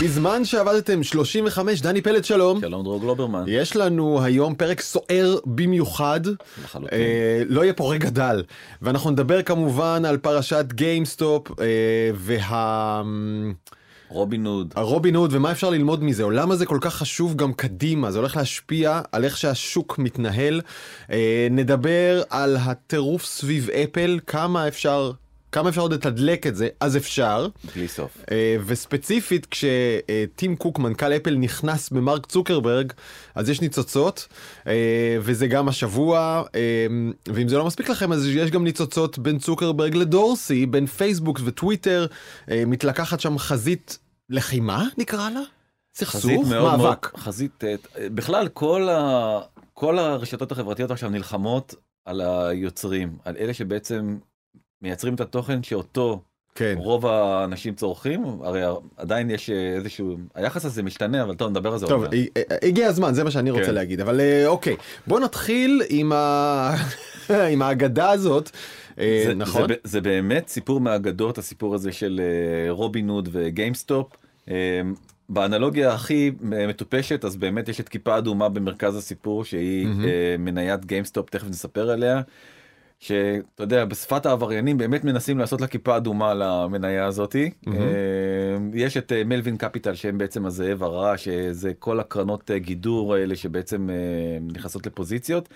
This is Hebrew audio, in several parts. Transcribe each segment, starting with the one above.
בזמן שעבדתם 35, דני פלד שלום. שלום דרור גלוברמן. יש לנו היום פרק סוער במיוחד. לחלוטין. אה, לא יהיה פה רגע דל. ואנחנו נדבר כמובן על פרשת גיימסטופ אה, וה... רובין הוד. הרובין הוד ומה אפשר ללמוד מזה, או למה זה כל כך חשוב גם קדימה, זה הולך להשפיע על איך שהשוק מתנהל. אה, נדבר על הטירוף סביב אפל, כמה אפשר, כמה אפשר עוד לתדלק את זה, אז אפשר. בלי סוף. אה, וספציפית כשטים קוק מנכ"ל אפל נכנס במרק צוקרברג אז יש ניצוצות אה, וזה גם השבוע אה, ואם זה לא מספיק לכם אז יש גם ניצוצות בין צוקרברג לדורסי בין פייסבוק וטוויטר מתלקחת שם חזית לחימה נקרא לה? סכסוך? מאוד מאוד, מאבק. חזית, בכלל כל, ה, כל הרשתות החברתיות עכשיו נלחמות על היוצרים, על אלה שבעצם מייצרים את התוכן שאותו כן. רוב האנשים צורכים, הרי עדיין יש אה, איזשהו, היחס הזה משתנה, אבל טוב נדבר על זה טוב, עוד. אה, אה, הגיע הזמן, זה מה שאני רוצה כן. להגיד, אבל אוקיי, בוא נתחיל עם ה- עם האגדה הזאת, זה, נכון? זה, זה באמת סיפור מהאגדות הסיפור הזה של רובין הוד וגיימסטופ. באנלוגיה הכי מטופשת אז באמת יש את כיפה אדומה במרכז הסיפור שהיא. אה, מניית גיימסטופ תכף נספר עליה. שאתה יודע בשפת העבריינים באמת מנסים לעשות לה כיפה אדומה למניה הזאתי. אה, יש את אה, מלווין קפיטל שהם בעצם הזאב הרע שזה כל הקרנות אה, גידור האלה שבעצם נכנסות לפוזיציות.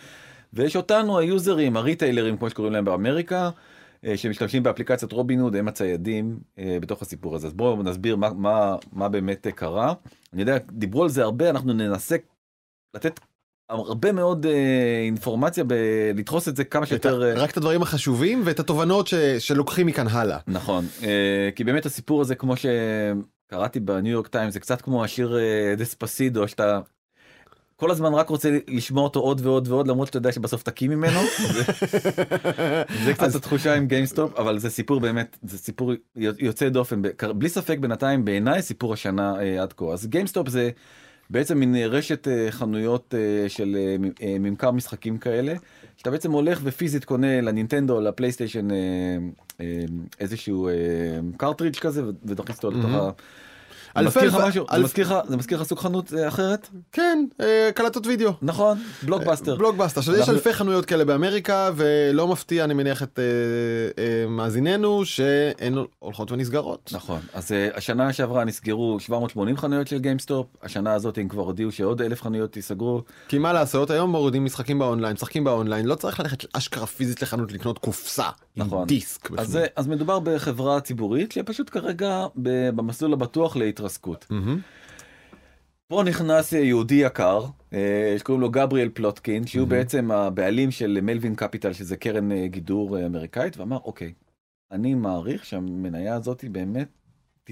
ויש אותנו היוזרים הריטיילרים כמו שקוראים להם באמריקה. שמשתמשים באפליקציית רובין הוד הם הציידים בתוך הסיפור הזה אז בואו נסביר מה, מה, מה באמת קרה. אני יודע דיברו על זה הרבה אנחנו ננסה לתת הרבה מאוד אה, אינפורמציה בלדחוס את זה כמה שיותר אה, רק את הדברים החשובים ואת התובנות ש- שלוקחים מכאן הלאה. נכון אה, כי באמת הסיפור הזה כמו שקראתי בניו יורק טיימס זה קצת כמו השיר דספסיטו שאתה. כל הזמן רק רוצה לשמוע אותו עוד ועוד ועוד למרות שאתה יודע שבסוף תקיא ממנו זה, זה קצת אז- התחושה עם גיימסטופ אבל זה סיפור באמת זה סיפור יוצא דופן בלי ספק בינתיים בעיניי סיפור השנה עד כה אז גיימסטופ זה בעצם מין רשת אה, חנויות אה, של אה, ממכר משחקים כאלה שאתה בעצם הולך ופיזית קונה לנינטנדו לפלייסטיישן איזשהו cartridge כזה ו- ודוחס אותו לתוך. ה... אלפי? זה מזכיר לך- סוג חנות אה, אחרת? כן, אה, קלטות וידאו. נכון, בלוקבאסטר. בלוקבאסטר, עכשיו יש אלפי חנויות כאלה באמריקה ולא מפתיע אני מניח את אה, אה, מאזיננו שהן הולכות ונסגרות. נכון, אז אה, השנה שעברה נסגרו 780 חנויות של גיימסטופ, השנה הזאת הם כבר הודיעו שעוד אלף חנויות ייסגרו. כי מה לעשות היום מורידים משחקים באונליין, משחקים באונליין, לא צריך ללכת אשכרה פיזית לחנות לקנות קופסה עם נכון. דיסק. בפנים. אז, אה, אז מדובר בחברה ציבורית שפשוט כרגע במסלול הבטוח להתרסקות. מהמם. פה נכנס אה, יהודי יקר אה, שקוראים לו גבריאל פלוטקין שהוא בעצם הבעלים של מלווין קפיטל שזה קרן אה, גידור אמריקאית ואמר אוקיי אני מעריך שהמניה הזאת באמת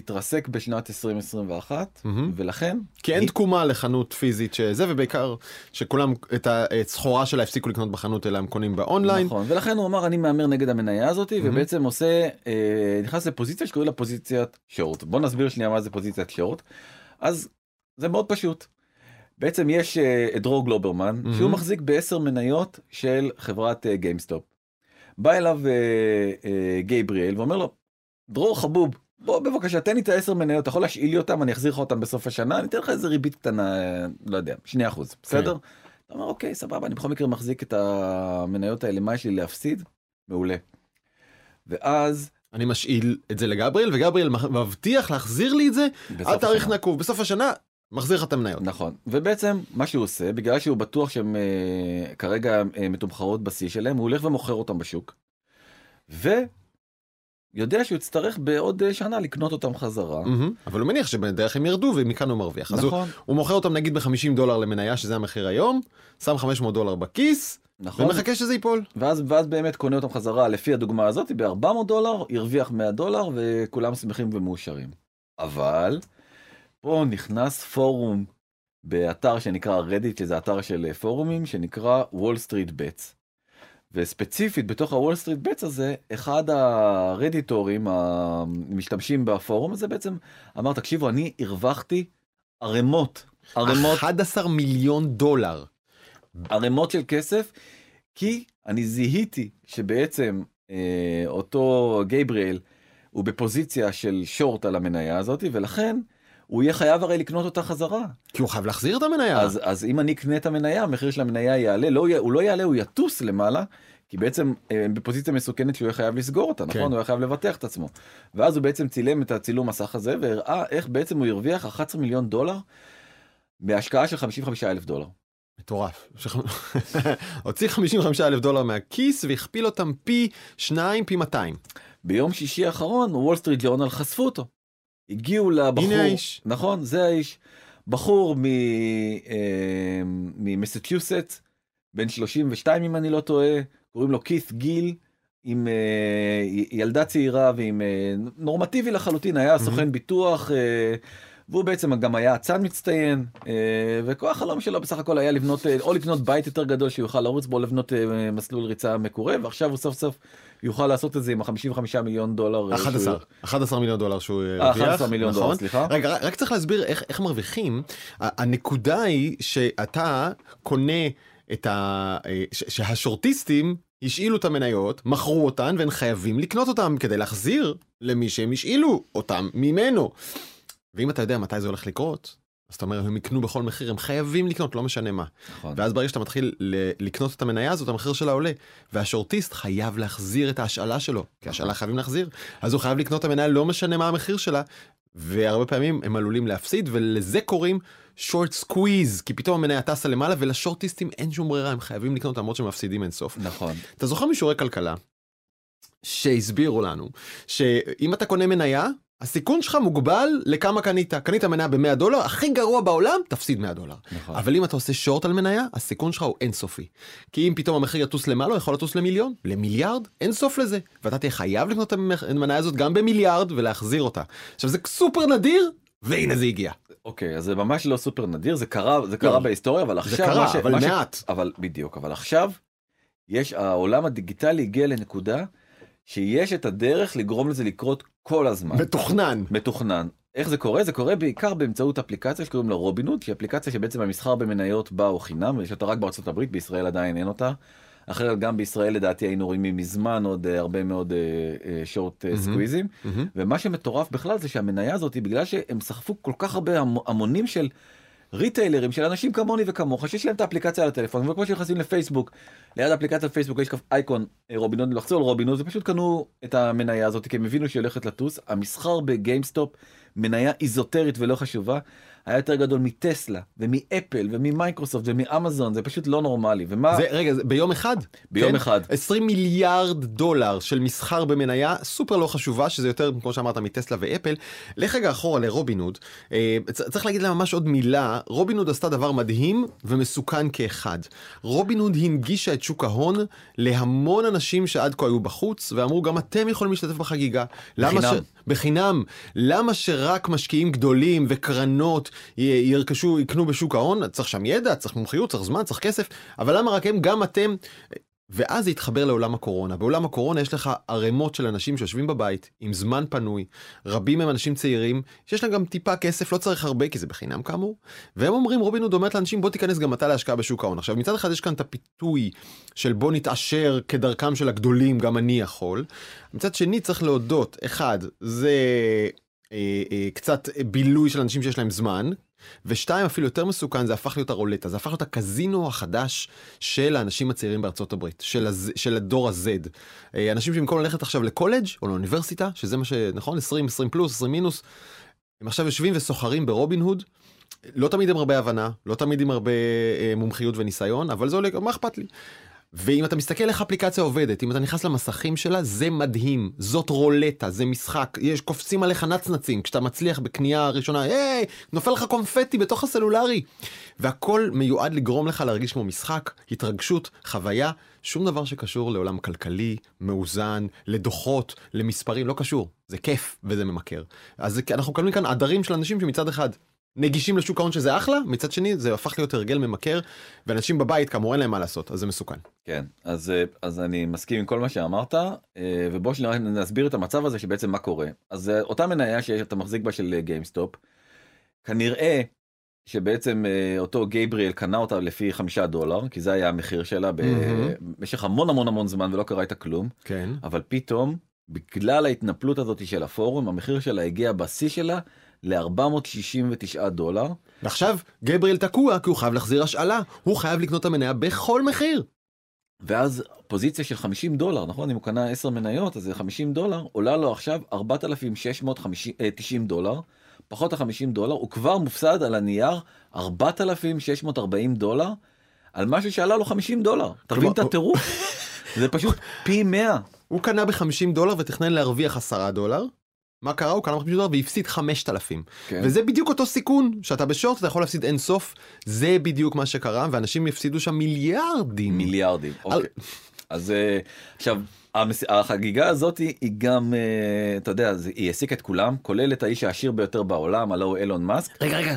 תתרסק בשנת 2021 מהמם. ולכן כי אין היא- תקומה לחנות פיזית שזה ובעיקר שכולם את הסחורה שלה הפסיקו לקנות בחנות אלא הם קונים באונליין. נכון ולכן הוא אמר אני מהמר נגד המניה הזאת מהמם. ובעצם עושה אה, נכנס לפוזיציה שקוראים לה פוזיציית short בוא נסביר שנייה מה זה פוזיציית short אז זה מאוד פשוט. בעצם יש אה, את דרור גלוברמן מהמם. שהוא מחזיק בעשר מניות של חברת אה, גיימסטופ. בא אליו אה, אה, גייבריאל ואומר לו דרור חבוב בוא בבקשה תן לי את העשר מניות אתה יכול להשאיל לי אותם אני אחזיר לך אותם בסוף השנה אני אתן לך איזה ריבית קטנה לא יודע שני אחוז בסדר. אתה אומר אוקיי סבבה אני בכל מקרה מחזיק את המניות האלה מה יש לי להפסיד מעולה. ואז אני משאיל את זה לגבריאל וגבריאל מבטיח להחזיר לי את זה עד תאריך. נקוב בסוף השנה מחזיר לך את המניות. נכון ובעצם מה שהוא עושה בגלל שהוא בטוח שהם אה, כרגע אה, מתומחרות בשיא שלהם הוא הולך ומוכר אותם בשוק. ויודע שהוא יצטרך בעוד אה, שנה לקנות אותם חזרה. מהמם. אבל הוא מניח שבדרך הם ירדו ומכאן הוא מרוויח. אז הוא- נכון הוא מוכר אותם נגיד ב-50 דולר למניה שזה המחיר היום, שם 500 דולר בכיס נכון ומחכה שזה ייפול. ואז ואז באמת קונה אותם חזרה לפי הדוגמה הזאת ב-400 דולר הרוויח 100 דולר וכולם שמחים ומאושרים. אבל פה נכנס פורום באתר שנקרא רדיט שזה אתר של אה, פורומים שנקרא Wall Street Bets. וספציפית בתוך ה Wall Street Bets הזה אחד הרדיטורים המשתמשים בפורום הזה בעצם אמר תקשיבו אני הרווחתי ערימות ערימות 11 מיליון דולר. ערימות של כסף כי אני זיהיתי שבעצם אה, אותו גייבריאל הוא בפוזיציה של שורט על המניה הזאת ולכן הוא יהיה חייב הרי לקנות אותה חזרה. כי הוא חייב להחזיר את המניה. אז, אז אם אני אקנה את המניה, המחיר של המניה יעלה, לא, הוא לא יעלה, הוא יטוס למעלה, כי בעצם אה, הם בפוזיציה מסוכנת שהוא יהיה חייב לסגור אותה, נכון? כן. הוא יהיה חייב לבטח את עצמו. ואז הוא בעצם צילם את הצילום מסך הזה, והראה איך בעצם הוא הרוויח 11 מיליון דולר בהשקעה של 55 אלף דולר. מטורף. הוציא 55 אלף דולר מהכיס והכפיל אותם פי שניים, פי 200. ביום שישי האחרון, וול סטריט ג'ורנל חשפו אותו. הגיעו לבחור, הנה האיש. נכון, זה האיש. בחור מ- אה, ממסצ'וסט, בן 32 אם אני לא טועה, קוראים לו כית' גיל, עם אה, ילדה צעירה ועם אה, נורמטיבי לחלוטין, היה סוכן ביטוח, אה, והוא בעצם גם היה אצן מצטיין, אה, וכל החלום שלו בסך הכל היה לבנות, אה, או לקנות בית יותר גדול שיוכל לרוץ בו, לבנות אה, מסלול ריצה מקורה, ועכשיו הוא סוף סוף יוכל לעשות את זה עם ה-55 מיליון דולר. אה, שהוא- 11, 11 מיליון דולר שהוא הרוויח. 11 מיליון דולר, נכון? סליחה. רגע, רק- צריך להסביר איך, איך מרוויחים. הנקודה היא שאתה קונה את ה... ש- שהשורטיסטים השאילו את המניות, מכרו אותן והם חייבים לקנות אותן כדי להחזיר למי שהם השאילו אותם ממנו. ואם אתה יודע מתי זה הולך לקרות, אז אתה אומר הם יקנו בכל מחיר, הם חייבים לקנות, לא משנה מה. נכון. ואז ברגע שאתה מתחיל לקנות את המניה הזאת, המחיר שלה עולה. והשורטיסט חייב להחזיר את ההשאלה שלו, כי השאלה חייבים להחזיר. אז הוא חייב לקנות את המניה, לא משנה מה המחיר שלה. והרבה פעמים הם עלולים להפסיד, ולזה קוראים short squeeze, כי פתאום המניה טסה למעלה, ולשורטיסטים אין שום ברירה, הם חייבים לקנות למרות שהם מפסידים אינסוף. נכון. אתה זוכר משיעורי כלכלה, שהסבירו לנו, שאם אתה קונה מניה, הסיכון שלך מוגבל לכמה קנית. קנית מניה ב-100 דולר, הכי גרוע בעולם, תפסיד 100 דולר. נכון. אבל אם אתה עושה שורט על מניה, הסיכון שלך הוא אינסופי. כי אם פתאום המחיר יטוס למעלה, יכול לטוס למיליון, למיליארד, אין סוף לזה. ואתה תהיה חייב לקנות את המניה הזאת גם במיליארד ולהחזיר אותה. עכשיו זה סופר נדיר, והנה זה הגיע. אוקיי, אז זה ממש לא סופר נדיר, זה קרה, זה קרה בהיסטוריה, אבל עכשיו... קרה, מה ש- אבל מה ש- מעט. אבל בדיוק, אבל עכשיו, יש, העולם הדיגיטלי הגיע לנקודה שיש את הדרך לגרום לזה לקרות כל הזמן. מתוכנן. מתוכנן. איך זה קורה? זה קורה בעיקר באמצעות אפליקציה שקוראים לה רובינוד, שהיא אפליקציה שבעצם המסחר במניות בה הוא חינם, יש אותה רק בארצות הברית, בישראל עדיין אין אותה. אחרת גם בישראל לדעתי היינו רואים מזמן עוד אה, הרבה מאוד שורט מהמם. סקוויזים. מהמם. ומה שמטורף בכלל זה שהמניה הזאת בגלל שהם סחפו כל כך הרבה המ- המונים של ריטיילרים של אנשים כמוני וכמוך שיש להם את האפליקציה על הטלפון וכמו שנכנסים לפייסבוק ליד אפליקציית פייסבוק יש אייקון אה, רובינהוד לחצו על רובינהוד ופשוט קנו את המניה הזאת כי הם הבינו שהיא הולכת לטוס. המסחר בגיימסטופ מניה איזוטרית ולא חשובה היה יותר גדול מטסלה ומאפל וממייקרוסופט ומאמזון זה פשוט לא נורמלי ומה זה, רגע, זה ביום אחד? ביום כן? אחד 20 מיליארד דולר של מסחר במניה סופר לא חשובה שזה יותר כמו שאמרת מטסלה ואפל. לך רגע אחורה לרובינהוד אה, צ- צריך להגיד לה ממש עוד מילה רובינהוד עשתה דבר מדהים ומסוכן כאחד. רובינהוד הנגישה את שוק ההון להמון אנשים שעד כה היו בחוץ ואמרו גם אתם יכולים להשתתף בחגיגה. למה בחינם. ש... בחינם. למה שרק משקיעים גדולים וקרנות ירכשו, יקנו בשוק ההון? צריך שם ידע, צריך מומחיות, צריך זמן, צריך כסף, אבל למה רק הם? גם אתם. ואז זה התחבר לעולם הקורונה. בעולם הקורונה יש לך ערימות של אנשים שיושבים בבית עם זמן פנוי, רבים הם אנשים צעירים, שיש להם גם טיפה כסף, לא צריך הרבה כי זה בחינם כאמור, והם אומרים רובינות אומרת לאנשים בוא תיכנס גם אתה להשקעה בשוק ההון. עכשיו מצד אחד יש כאן את הפיתוי של בוא נתעשר כדרכם של הגדולים, גם אני יכול. מצד שני צריך להודות, אחד, זה אה, אה, קצת בילוי של אנשים שיש להם זמן, ושתיים אפילו יותר מסוכן זה הפך להיות הרולטה זה הפך להיות הקזינו החדש של האנשים הצעירים בארצות הברית של, הז... של הדור ה-Z. אה, אנשים שבמקום ללכת עכשיו לקולג' או לאוניברסיטה שזה מה שנכון 20 20 פלוס 20 מינוס. הם עכשיו יושבים וסוחרים ברובין הוד. לא תמיד עם הרבה הבנה לא תמיד עם הרבה מומחיות וניסיון אבל זה עולה מה אכפת לי. ואם אתה מסתכל איך אפליקציה עובדת, אם אתה נכנס למסכים שלה, זה מדהים, זאת רולטה, זה משחק, יש קופצים עליך נצנצים, כשאתה מצליח בקנייה ראשונה, היי, נופל לך קונפטי בתוך הסלולרי. והכל מיועד לגרום לך להרגיש כמו משחק, התרגשות, חוויה, שום דבר שקשור לעולם כלכלי, מאוזן, לדוחות, למספרים, לא קשור, זה כיף וזה ממכר. אז אנחנו מקבלים כאן עדרים של אנשים שמצד אחד נגישים לשוק ההון שזה אחלה, מצד שני זה הפך להיות הרגל ממכר, ואנשים בבית כאמור אין להם מה לעשות, אז זה מסוכן. כן, אז, אה, אז אני מסכים עם כל מה שאמרת, אה, ובוא שנראה, נסביר את המצב הזה שבעצם מה קורה. אז אה, אותה מניה שאתה מחזיק בה של גיימסטופ, כנראה שבעצם אותו גייבריאל קנה אותה לפי חמישה דולר, כי זה היה המחיר שלה. במשך המון המון המון זמן ולא קרה איתה כלום, כן. אבל פתאום, בגלל ההתנפלות הזאת של הפורום, המחיר שלה הגיע בשיא שלה ל-469 דולר. ועכשיו גבריאל תקוע כי הוא חייב להחזיר השאלה, הוא חייב לקנות את המניה בכל מחיר. ואז פוזיציה של 50 דולר, נכון? אם הוא קנה 10 מניות, אז זה 50 דולר, עולה לו עכשיו 4,690 דולר, פחות ה-50 דולר, הוא כבר מופסד על הנייר 4,640 דולר, על משהו שעלה לו 50 דולר. אתה מבין את הטירוף? זה פשוט פי 100. הוא קנה ב-50 דולר ותכנן להרוויח 10 דולר. מה קרה? הוא קנה ב-50 דולר והפסיד 5,000. כן. וזה בדיוק אותו סיכון, שאתה בשורט אתה יכול להפסיד אין סוף, זה בדיוק מה שקרה, ואנשים יפסידו שם מיליארדים. מיליארדים. אוקיי. אז אה, עכשיו, המס... החגיגה הזאת היא גם, אה, אתה יודע, היא העסיקה את כולם, כולל את האיש העשיר ביותר בעולם, הלו הוא אילון מאסק, רגע, רגע.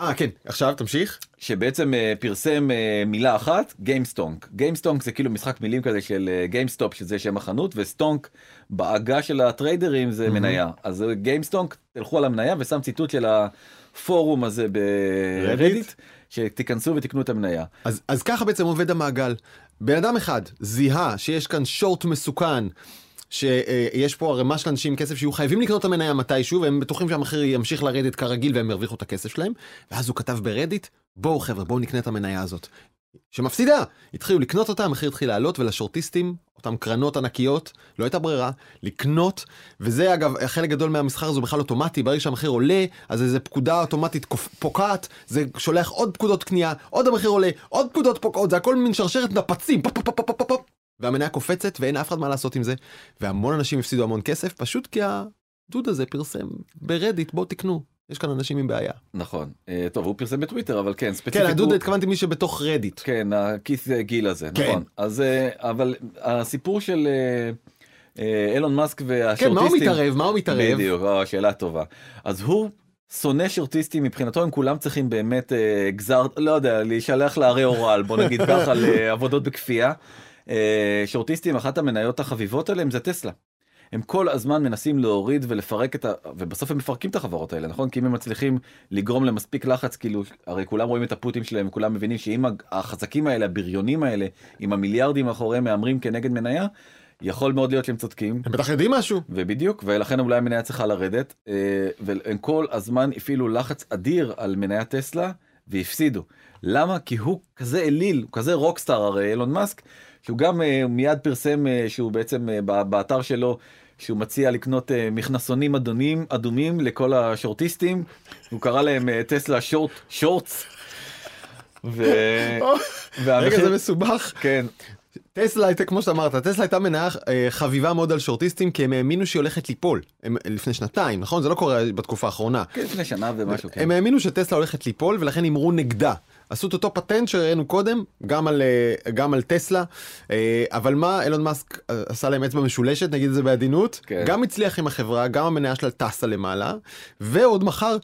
אה, כן, עכשיו תמשיך. שבעצם אה, פרסם אה, מילה אחת, Gamestonk. Gamestonk זה כאילו משחק מילים כזה של אה, גיימסטופ, שזה שם החנות, ו stonk בעגה של הטריידרים זה מהמם. מניה. אז אה, Gamestonk, תלכו על המניה ושם ציטוט של הפורום הזה ברדיט, שתיכנסו ותקנו את המניה. אז, אז ככה בעצם עובד המעגל. בן אדם אחד זיהה שיש כאן שורט מסוכן, שיש פה ערימה של אנשים עם כסף שיהיו חייבים לקנות את המניה מתישהו, והם בטוחים שהמחיר ימשיך לרדת כרגיל והם ירוויחו את הכסף שלהם, ואז הוא כתב ברדיט, בואו חבר'ה, בואו נקנה את המניה הזאת. שמפסידה, התחילו לקנות אותה, המחיר התחיל לעלות, ולשורטיסטים, אותם קרנות ענקיות, לא הייתה ברירה, לקנות, וזה אגב, חלק גדול מהמסחר הזה בכלל אוטומטי, ברגע שהמחיר עולה, אז איזה פקודה אוטומטית פוקעת, זה שולח עוד פקודות קנייה, עוד המחיר עולה, עוד פקודות פוקעות, זה הכל מין שרשרת נפצים, פופ פופ פופ פופ פופ, והמניה קופצת ואין אף אחד מה לעשות עם זה, והמון אנשים הפסידו המון כסף, פשוט כי הדוד הזה פרסם ברדיט, בואו תקנו, יש כאן אנשים עם בעיה. נכון. אה, טוב, הוא פרסם בטוויטר, אבל כן, ספציפית. כן, הדוד הוא- התכוונתי מי שבתוך רדיט. כן, הכיס גיל הזה, כן. נכון. אז, אה, אבל הסיפור של אה, אה, אילון מאסק כן, והשורטיסטים... מה הוא מתערב? מה הוא מתערב? בדיוק, אה, שאלה טובה. אז הוא שונא שורטיסטים, מבחינתו הם כולם צריכים באמת אה, גזר, לא יודע, להישלח להרי אורל, בוא נגיד ככה, לעבודות בכפייה. אה, שורטיסטים, אחת המניות החביבות עליהם זה טסלה. הם כל הזמן מנסים להוריד ולפרק את ה... ובסוף הם מפרקים את החברות האלה, נכון? כי אם הם מצליחים לגרום למספיק לחץ, כאילו, הרי כולם רואים את הפוטים שלהם, כולם מבינים שאם החזקים האלה, הבריונים האלה, עם המיליארדים מאחוריהם מהמרים כנגד מניה, יכול מאוד להיות שהם צודקים, הם בטח יודעים משהו. ובדיוק, ולכן אולי המניה צריכה לרדת, אה, והם כל הזמן הפעילו לחץ אדיר על מניית טסלה, והפסידו. למה? כי הוא כזה אליל, הוא כזה רוקסטאר הרי, אילון מאסק, שהוא גם אה, מיד פרסם אה, שהוא בעצם אה, באתר שלו, שהוא מציע לקנות מכנסונים אדונים, אדומים לכל השורטיסטים, הוא קרא להם טסלה שורט, שורטס. ו... רגע, זה מסובך. כן, טסלה הייתה, כמו שאמרת, טסלה הייתה מניה חביבה מאוד על שורטיסטים, כי הם האמינו שהיא הולכת ליפול. הם, לפני שנתיים, נכון? זה לא קורה בתקופה האחרונה. כן, לפני שנה ומשהו, כן. הם האמינו שטסלה הולכת ליפול, ולכן הימרו נגדה. עשו את אותו פטנט שראינו קודם, גם על, אה, גם על טסלה, אה, אבל מה אילון מאסק אה, עשה להם אצבע משולשת, נגיד את זה בעדינות, כן. גם הצליח עם החברה, גם המניה שלה טסה למעלה, ועוד מחר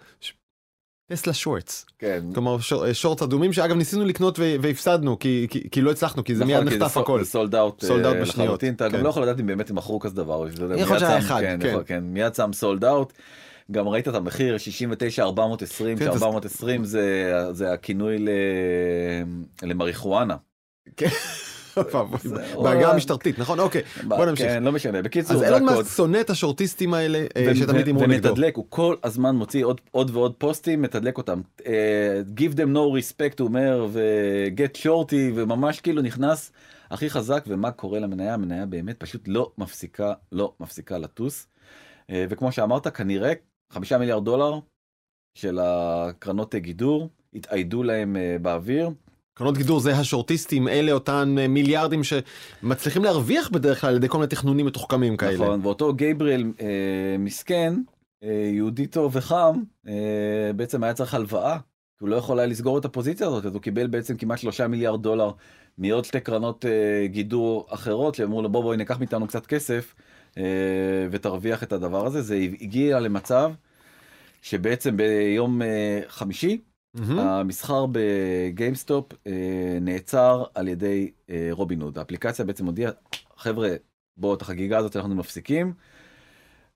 טסלה shorts, כן. כלומר shor- shorts אדומים שאגב ניסינו לקנות ו- והפסדנו, כי, כי, כי לא הצלחנו, כי זה מיד נכון, כי נחטף sol- הכל. זה sold out sold out בשניות, אתה כן. גם לא יכול לדעת אם באמת הם מכרו כזה דבר. יכול להיות שהיה אחד, כן, כן. יכול- כן, מיד שם sold out. גם ראית את המחיר 69 420 כן, זה- ש420 זה זה הכינוי ל- למריחואנה. בעגה וואלה. המשטרתית, נכון? אוקיי, בוא נמשיך. כן, לא משנה בקיצור אז זה אילון. מאסק שונא את השורטיסטים האלה אה, שתמיד ו- הימרו נגדו. ומתדלק, הוא כל הזמן מוציא עוד, עוד ועוד פוסטים, מתדלק אותם. Uh, give them no respect, הוא אומר, ו-get shorty, וממש כאילו נכנס הכי חזק, ומה קורה למניה? המניה באמת פשוט לא מפסיקה, לא מפסיקה לטוס. Uh, וכמו שאמרת, כנראה חמישה מיליארד דולר של הקרנות גידור, התאיידו להם uh, באוויר. קרנות גידור זה השורטיסטים, אלה אותן אה, מיליארדים שמצליחים להרוויח בדרך כלל על ידי כל מיני תכנונים מתוחכמים כאלה. נכון, ואותו גייבריאל אה, מסכן, אה, יהודי טוב וחם, אה, בעצם היה צריך הלוואה, כי הוא לא יכול היה לסגור את הפוזיציה הזאת, אז הוא קיבל בעצם כמעט שלושה מיליארד דולר מעוד שתי קרנות אה, גידור אחרות, שאמרו לו בוא בואי ניקח מאיתנו קצת כסף אה, ותרוויח את הדבר הזה. זה הגיע למצב שבעצם ביום אה, חמישי, מהמם. המסחר בגיימסטופ אה, נעצר על ידי אה, רובינהוד. האפליקציה בעצם הודיעה, חבר'ה, בואו את החגיגה הזאת אנחנו מפסיקים.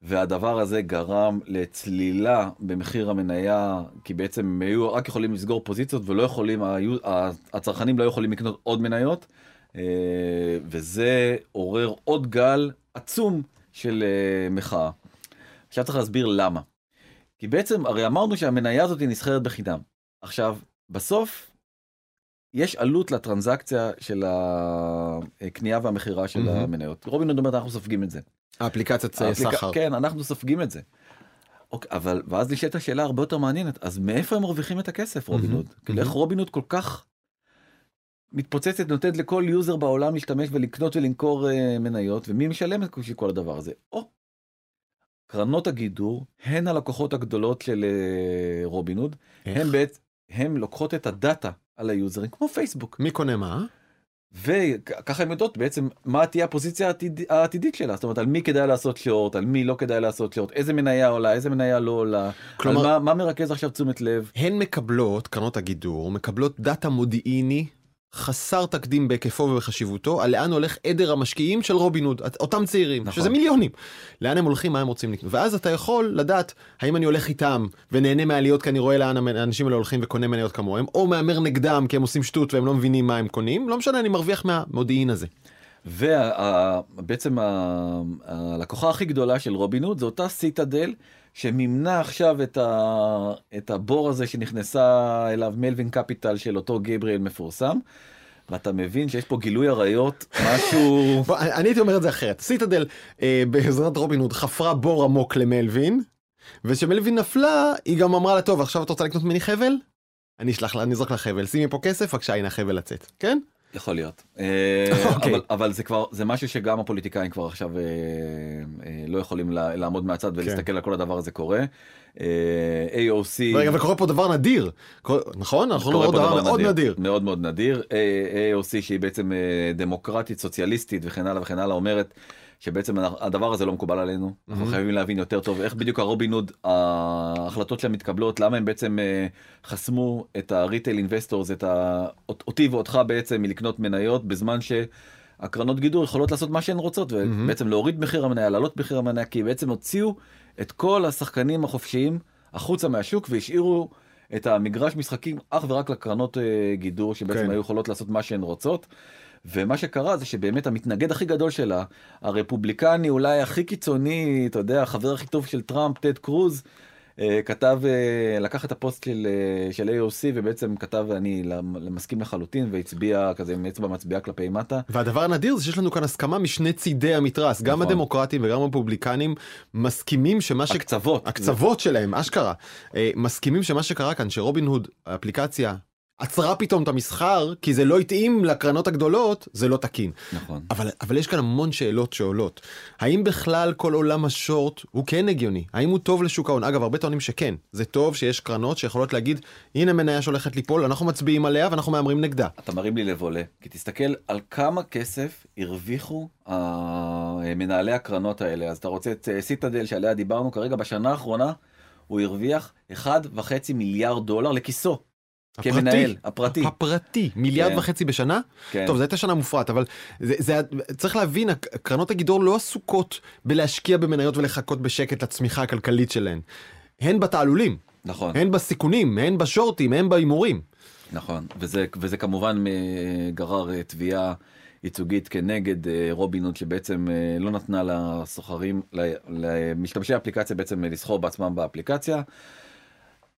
והדבר הזה גרם לצלילה במחיר המניה, כי בעצם הם היו רק יכולים לסגור פוזיציות ולא יכולים, היו, הצרכנים לא יכולים לקנות עוד מניות, אה, וזה עורר עוד גל עצום של אה, מחאה. עכשיו צריך להסביר למה. כי בעצם הרי אמרנו שהמניה הזאת נסחרת בחינם. עכשיו, בסוף יש עלות לטרנזקציה של הקנייה והמכירה של מהמם. המניות. רובין אומרת אנחנו סופגים את זה. האפליקציית האפליקה- סחר. כן, אנחנו סופגים את זה. אוקיי, אבל, ואז נשאלת השאלה הרבה יותר מעניינת, אז מאיפה הם מרוויחים את הכסף, רובינהוד? כאילו, איך מהמם. רובינהוד כל כך מתפוצצת, נותנת לכל user בעולם להשתמש ולקנות ולמכור אה, מניות, ומי משלם את כל הדבר הזה? או, קרנות הגידור הן הלקוחות הגדולות של אה, רובינהוד, איך? הן בעצם, הן לוקחות את הדאטה על היוזרים, כמו פייסבוק. מי קונה מה? וככה הן יודעות בעצם מה תהיה הפוזיציה העתיד, העתידית שלה, זאת אומרת על מי כדאי לעשות שורט, על מי לא כדאי לעשות שורט, איזה מניה עולה, איזה מניה לא עולה, כלומר- מה, מה מרכז עכשיו תשומת לב. הן מקבלות, קרנות הגידור, מקבלות דאטה מודיעיני חסר תקדים בהיקפו ובחשיבותו, על לאן הולך עדר המשקיעים של רובין הוד, אותם צעירים, נכון. שזה מיליונים. לאן הם הולכים, מה הם רוצים לקנות. ואז אתה יכול לדעת האם אני הולך איתם ונהנה מהעליות כי אני רואה לאן האנשים האלה הולכים וקונה מניות כמוהם, או מהמר נגדם כי הם עושים שטות והם לא מבינים מה הם קונים, לא משנה, אני מרוויח מהמודיעין הזה. ובעצם הלקוחה הכי גדולה של רובינוד זה אותה Citadel שמימנה עכשיו את, ה, את הבור הזה שנכנסה אליו Melvin Capital של אותו גבריאל מפורסם. ואתה מבין שיש פה גילוי עריות משהו אני הייתי אומר את זה אחרת. סיטדל אה, בעזרת רובין הוד חפרה בור עמוק למלווין, וכשמלווין נפלה היא גם אמרה לה טוב עכשיו את רוצה לקנות ממני חבל? אני אשלח לה, אני אזרוק לה חבל, שימי פה כסף, בבקשה הנה החבל לצאת, כן? יכול להיות אה, אוקיי. אבל, אבל זה כבר זה משהו שגם הפוליטיקאים כבר עכשיו אה, אה, לא יכולים לה- לעמוד מהצד ולהסתכל על כל הדבר הזה קורה. אה, AOC רגע, וקורה פה דבר נדיר, קורה- נכון? אנחנו קורה רואים פה דבר מאוד נדיר. מאוד מאוד נדיר. AOC שהיא בעצם אה, דמוקרטית סוציאליסטית וכן הלאה וכן הלאה אומרת שבעצם הדבר הזה לא מקובל עלינו אנחנו. חייבים להבין יותר טוב איך בדיוק הרובין הוד ההחלטות שלהם מתקבלות למה הם בעצם אה, חסמו את ה retail investors את ה... אותי ואותך בעצם מלקנות מניות בזמן שהקרנות גידור יכולות לעשות מה שהן רוצות ובעצם להוריד מחיר המניה להעלות מחיר המניה כי בעצם הוציאו את כל השחקנים החופשיים החוצה מהשוק והשאירו את המגרש משחקים אך ורק לקרנות אה, גידור שבעצם כן. היו יכולות לעשות מה שהן רוצות. ומה שקרה זה שבאמת המתנגד הכי גדול שלה, הרפובליקני אולי הכי קיצוני, אתה יודע, החבר הכי טוב של טראמפ, טד קרוז, כתב, אה, לקח את הפוסט של, אה, של AOC ובעצם כתב אני מסכים לחלוטין והצביע כזה עם אצבע מצביעה כלפי מטה. והדבר הנדיר זה שיש לנו כאן הסכמה משני צידי המתרס, גם נכון. הדמוקרטים וגם הרפובליקנים מסכימים שמה ש... הקצוות. הקצוות שלהם, אשכרה, אה, מסכימים שמה שקרה כאן, שרובין הוד, האפליקציה, עצרה פתאום את המסחר, כי זה לא התאים לקרנות הגדולות, זה לא תקין. נכון. אבל, אבל יש כאן המון שאלות שעולות. האם בכלל כל עולם השורט הוא כן הגיוני? האם הוא טוב לשוק ההון? אגב, הרבה טוענים שכן. זה טוב שיש קרנות שיכולות להגיד, הנה מניה שהולכת ליפול, אנחנו מצביעים עליה ואנחנו מהמרים נגדה. אתה מרים לי לב עולה, כי תסתכל על כמה כסף הרוויחו אה, מנהלי הקרנות האלה. אז אתה רוצה את אה, סיטדל שעליה דיברנו כרגע, בשנה האחרונה הוא הרוויח 1.5 מיליארד דולר לכיסו. כמנהל, הפרטי. הפרטי, מיליארד כן. וחצי בשנה? כן. טוב, זו הייתה שנה מופרעת, אבל זה, זה, צריך להבין, קרנות הגידור לא עסוקות בלהשקיע במניות ולחכות בשקט לצמיחה הכלכלית שלהן. הן בתעלולים, נכון, הן בסיכונים, הן בשורטים, הן בהימורים. נכון. וזה, וזה כמובן אה, גרר אה, תביעה ייצוגית כנגד אה, רובין הוד שבעצם לא נתנה לסוחרים, למשתמשי האפליקציה בעצם לסחור בעצמם באפליקציה.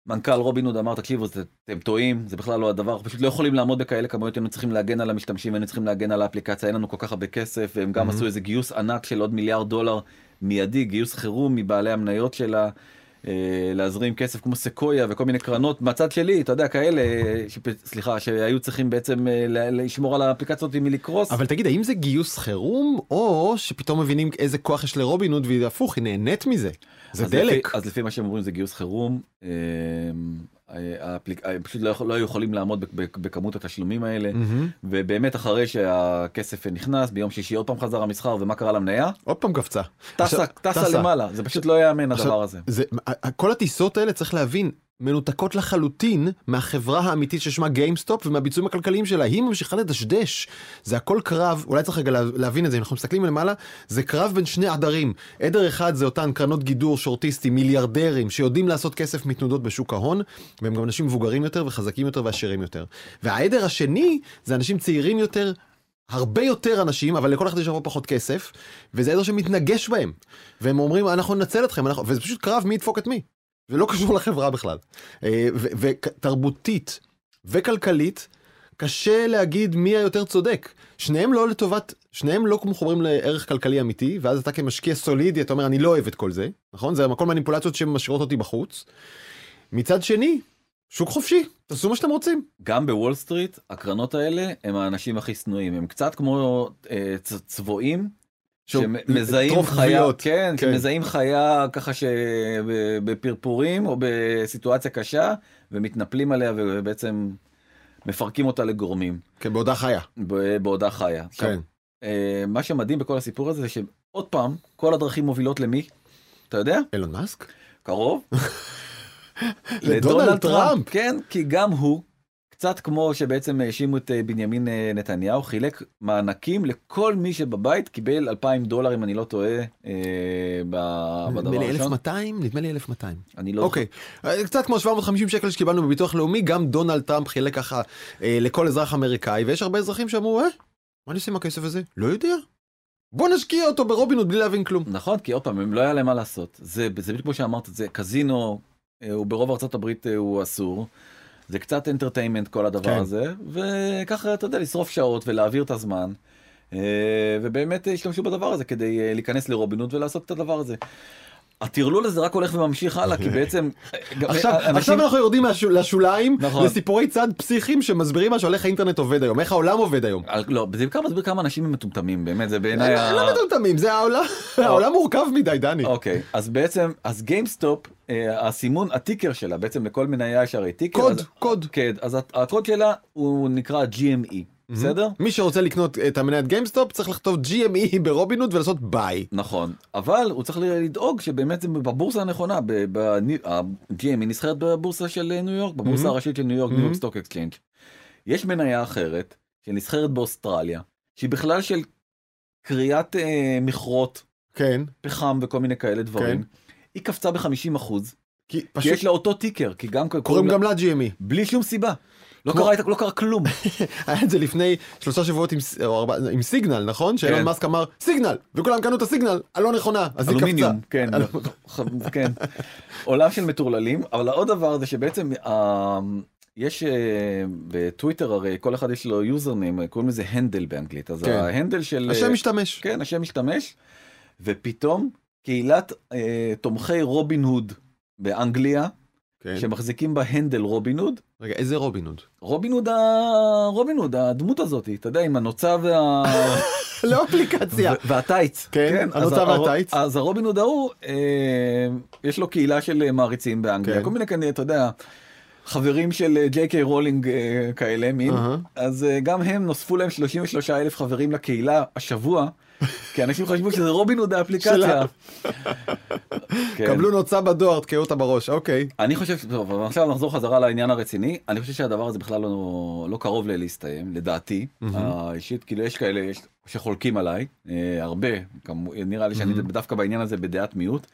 מנכ"ל רובין הוד אמר תקשיבו זה- אתם טועים זה בכלל לא הדבר פשוט לא יכולים לעמוד בכאלה כמויות היינו צריכים להגן על המשתמשים היינו צריכים להגן על האפליקציה אין לנו כל כך הרבה כסף והם גם Mhm. עשו איזה גיוס ענק של עוד מיליארד דולר מיידי גיוס חירום מבעלי המניות שלה. אה, להזרים כסף כמו סקויה וכל מיני קרנות מהצד שלי אתה יודע כאלה אה, שפ- סליחה שהיו צריכים בעצם אה, לשמור על האפליקציות מלקרוס. אבל תגיד, האם זה גיוס חירום, או שפתאום מבינים איזה כוח יש לרובין הוד, והיא הפוך, היא נהנית מזה? זה אז דלק. לפי, אז לפי מה שהם אומרים זה גיוס חירום. אה, האפליק... הם פשוט לא, יכול, לא היו יכולים לעמוד בכ- בכ- בכמות התשלומים האלה מהמם. ובאמת אחרי שהכסף נכנס ביום שישי עוד פעם חזר המסחר ומה קרה למניה? עוד פעם קפצה. טסה, טסה למעלה זה פשוט לא עכשיו, הדבר הזה. זה, כל הטיסות האלה צריך להבין מנותקות לחלוטין מהחברה האמיתית ששמה GameStop ומהביצועים הכלכליים שלה היא ממשיכה לדשדש זה הכל קרב אולי צריך רגע לה- להבין את זה אם אנחנו מסתכלים למעלה זה קרב בין שני עדרים עדר אחד זה אותן קרנות גידור שורטיסטים מיליארדרים שיודעים לעשות כסף מתנודות בשוק ההון והם גם אנשים מבוגרים יותר וחזקים יותר ועשירים יותר והעדר השני זה אנשים צעירים יותר. הרבה יותר אנשים אבל לכל אחד יש הרבה פחות כסף וזה עדר שמתנגש בהם והם אומרים אנחנו ננצל אתכם אנחנו... וזה פשוט קרב מי ידפוק את מי. ולא קשור לחברה בכלל. אה, ותרבותית וכלכלית, קשה להגיד מי היותר צודק. שניהם לא לטובת, שניהם לא מחוברים לערך כלכלי אמיתי, ואז אתה כמשקיע סולידי, אתה אומר, אני לא אוהב את כל זה, נכון? זה הכל מניפולציות שמשאירות אותי בחוץ. מצד שני, שוק חופשי, תעשו מה שאתם רוצים. גם בוול סטריט, הקרנות האלה הם האנשים הכי שנואים, הם קצת כמו אה, צבועים. שמזהים חיה. כן, כן. שמזהים חיה ככה שבפרפורים או בסיטואציה קשה ומתנפלים עליה ובעצם מפרקים אותה לגורמים כן, בעודה חיה. בעודה חיה. עכשיו, כן. אה, מה שמדהים בכל הסיפור הזה זה שעוד פעם כל הדרכים מובילות למי? אתה יודע? אילון מאסק? קרוב. לדונלד טראמפ. כן, כי גם הוא, קצת כמו שבעצם האשימו את אה, בנימין אה, נתניהו, חילק מענקים לכל מי שבבית קיבל 2,000 דולר, אם אני לא טועה, אה, ב- נדמה בדבר לי הראשון. 1200? נדמה לי 1200. אני לא אוקיי, אה, קצת כמו 750 שקל שקיבלנו בביטוח לאומי, גם דונלד טראמפ חילק ככה אה, לכל אזרח אמריקאי, ויש הרבה אזרחים שאמרו, אה, מה אני עושה עם הכסף הזה? לא יודע. בוא נשקיע אותו ברובינוד בלי להבין כלום. נכון, כי עוד פעם, הם לא היה להם מה לעשות. זה, בדיוק כמו שאמרת, זה קזינו, הוא ברוב ארצות הברית הוא אסור. זה קצת אנטרטיימנט כל הדבר כן. הזה, וככה, אתה יודע, לשרוף שעות ולהעביר את הזמן. אה, ובאמת השתמשו בדבר הזה כדי אה, להיכנס לרובינות ולעשות את הדבר הזה. הטרלול הזה רק הולך וממשיך הלאה, כי בעצם... אה, עכשיו, אנשים- עכשיו אנחנו יורדים מהשו- לשוליים, נכון. לסיפורי צד פסיכיים שמסבירים משהו על איך האינטרנט עובד היום, איך העולם עובד היום. על- לא, זה בעיקר מסביר כמה אנשים הם מטומטמים, באמת, זה בעיניי... ה- לא מטומטמים, זה העולם, העולם מורכב מדי, דני. אוקיי, אז בעצם, אז GameStop, אה, הסימון, ה ticker שלה, בעצם לכל מניה יש הרי ticker. קוד, אז- קוד. כן, אז הקוד שלה הוא נקרא GME, בסדר? מי שרוצה לקנות את המניית GameStop צריך לכתוב GME ברובינוד ולעשות buy. נכון, אבל הוא צריך לדאוג שבאמת זה בבורסה הנכונה, ה-GME נסחרת בבורסה של ניו יורק, בבורסה Mhm. הראשית של ניו יורק. New York Stock Exchange. יש מניה אחרת, שנסחרת באוסטרליה, שהיא בכלל של קריאת אה, מכרות, כן, פחם וכל מיני כאלה דברים. כן. היא קפצה ב-50 אחוז, כי כי פשוט יש לה אותו טיקר, כי גם קוראים גם לה GME. בלי שום סיבה. לא קרה, לא קרה כלום. היה את זה לפני שלושה שבועות עם, ס- או ארבע, עם סיגנל, נכון? שאילון כן. מאסק אמר סיגנל, וכולם קנו את הסיגנל הלא נכונה, אז היא קפצה. כן, כן. עולם של מטורללים, אבל העוד דבר זה שבעצם אה, יש אה, בטוויטר הרי כל אחד יש לו username, קוראים לזה handle באנגלית, אז כן. ה handle של... השם משתמש. כן, השם משתמש, ופתאום קהילת אה, תומכי רובין הוד באנגליה, כן. שמחזיקים ב handle רובין הוד, רגע, איזה Robin Hood? Robin Hood, ה- Robin Hood, הדמות הזאת, אתה יודע, עם הנוצה וה... לא אפליקציה. והטייץ. כן, אז הנוצה הר- והטייץ. אז ה Robin Hood ההוא, אה, יש לו קהילה של מעריצים באנגליה, כן. כל מיני כאלה, אתה יודע, חברים של אה, ג'יי קיי רולינג אה, כאלה, מין. אהה. אז אה, גם הם נוספו להם 33 אלף חברים לקהילה השבוע, כי אנשים חשבו שזה רובין הוד האפליקציה. כן. קבלו נוצה בדואר, תקעו אותה בראש, אוקיי. אני חושב, טוב, עכשיו נחזור חזרה לעניין הרציני, אני חושב שהדבר הזה בכלל לא, לא קרוב להסתיים, לדעתי, מהמם. האישית, כאילו יש כאלה יש, שחולקים עליי, אה, הרבה, כמו, נראה לי שאני מהמם. דווקא בעניין הזה בדעת מיעוט.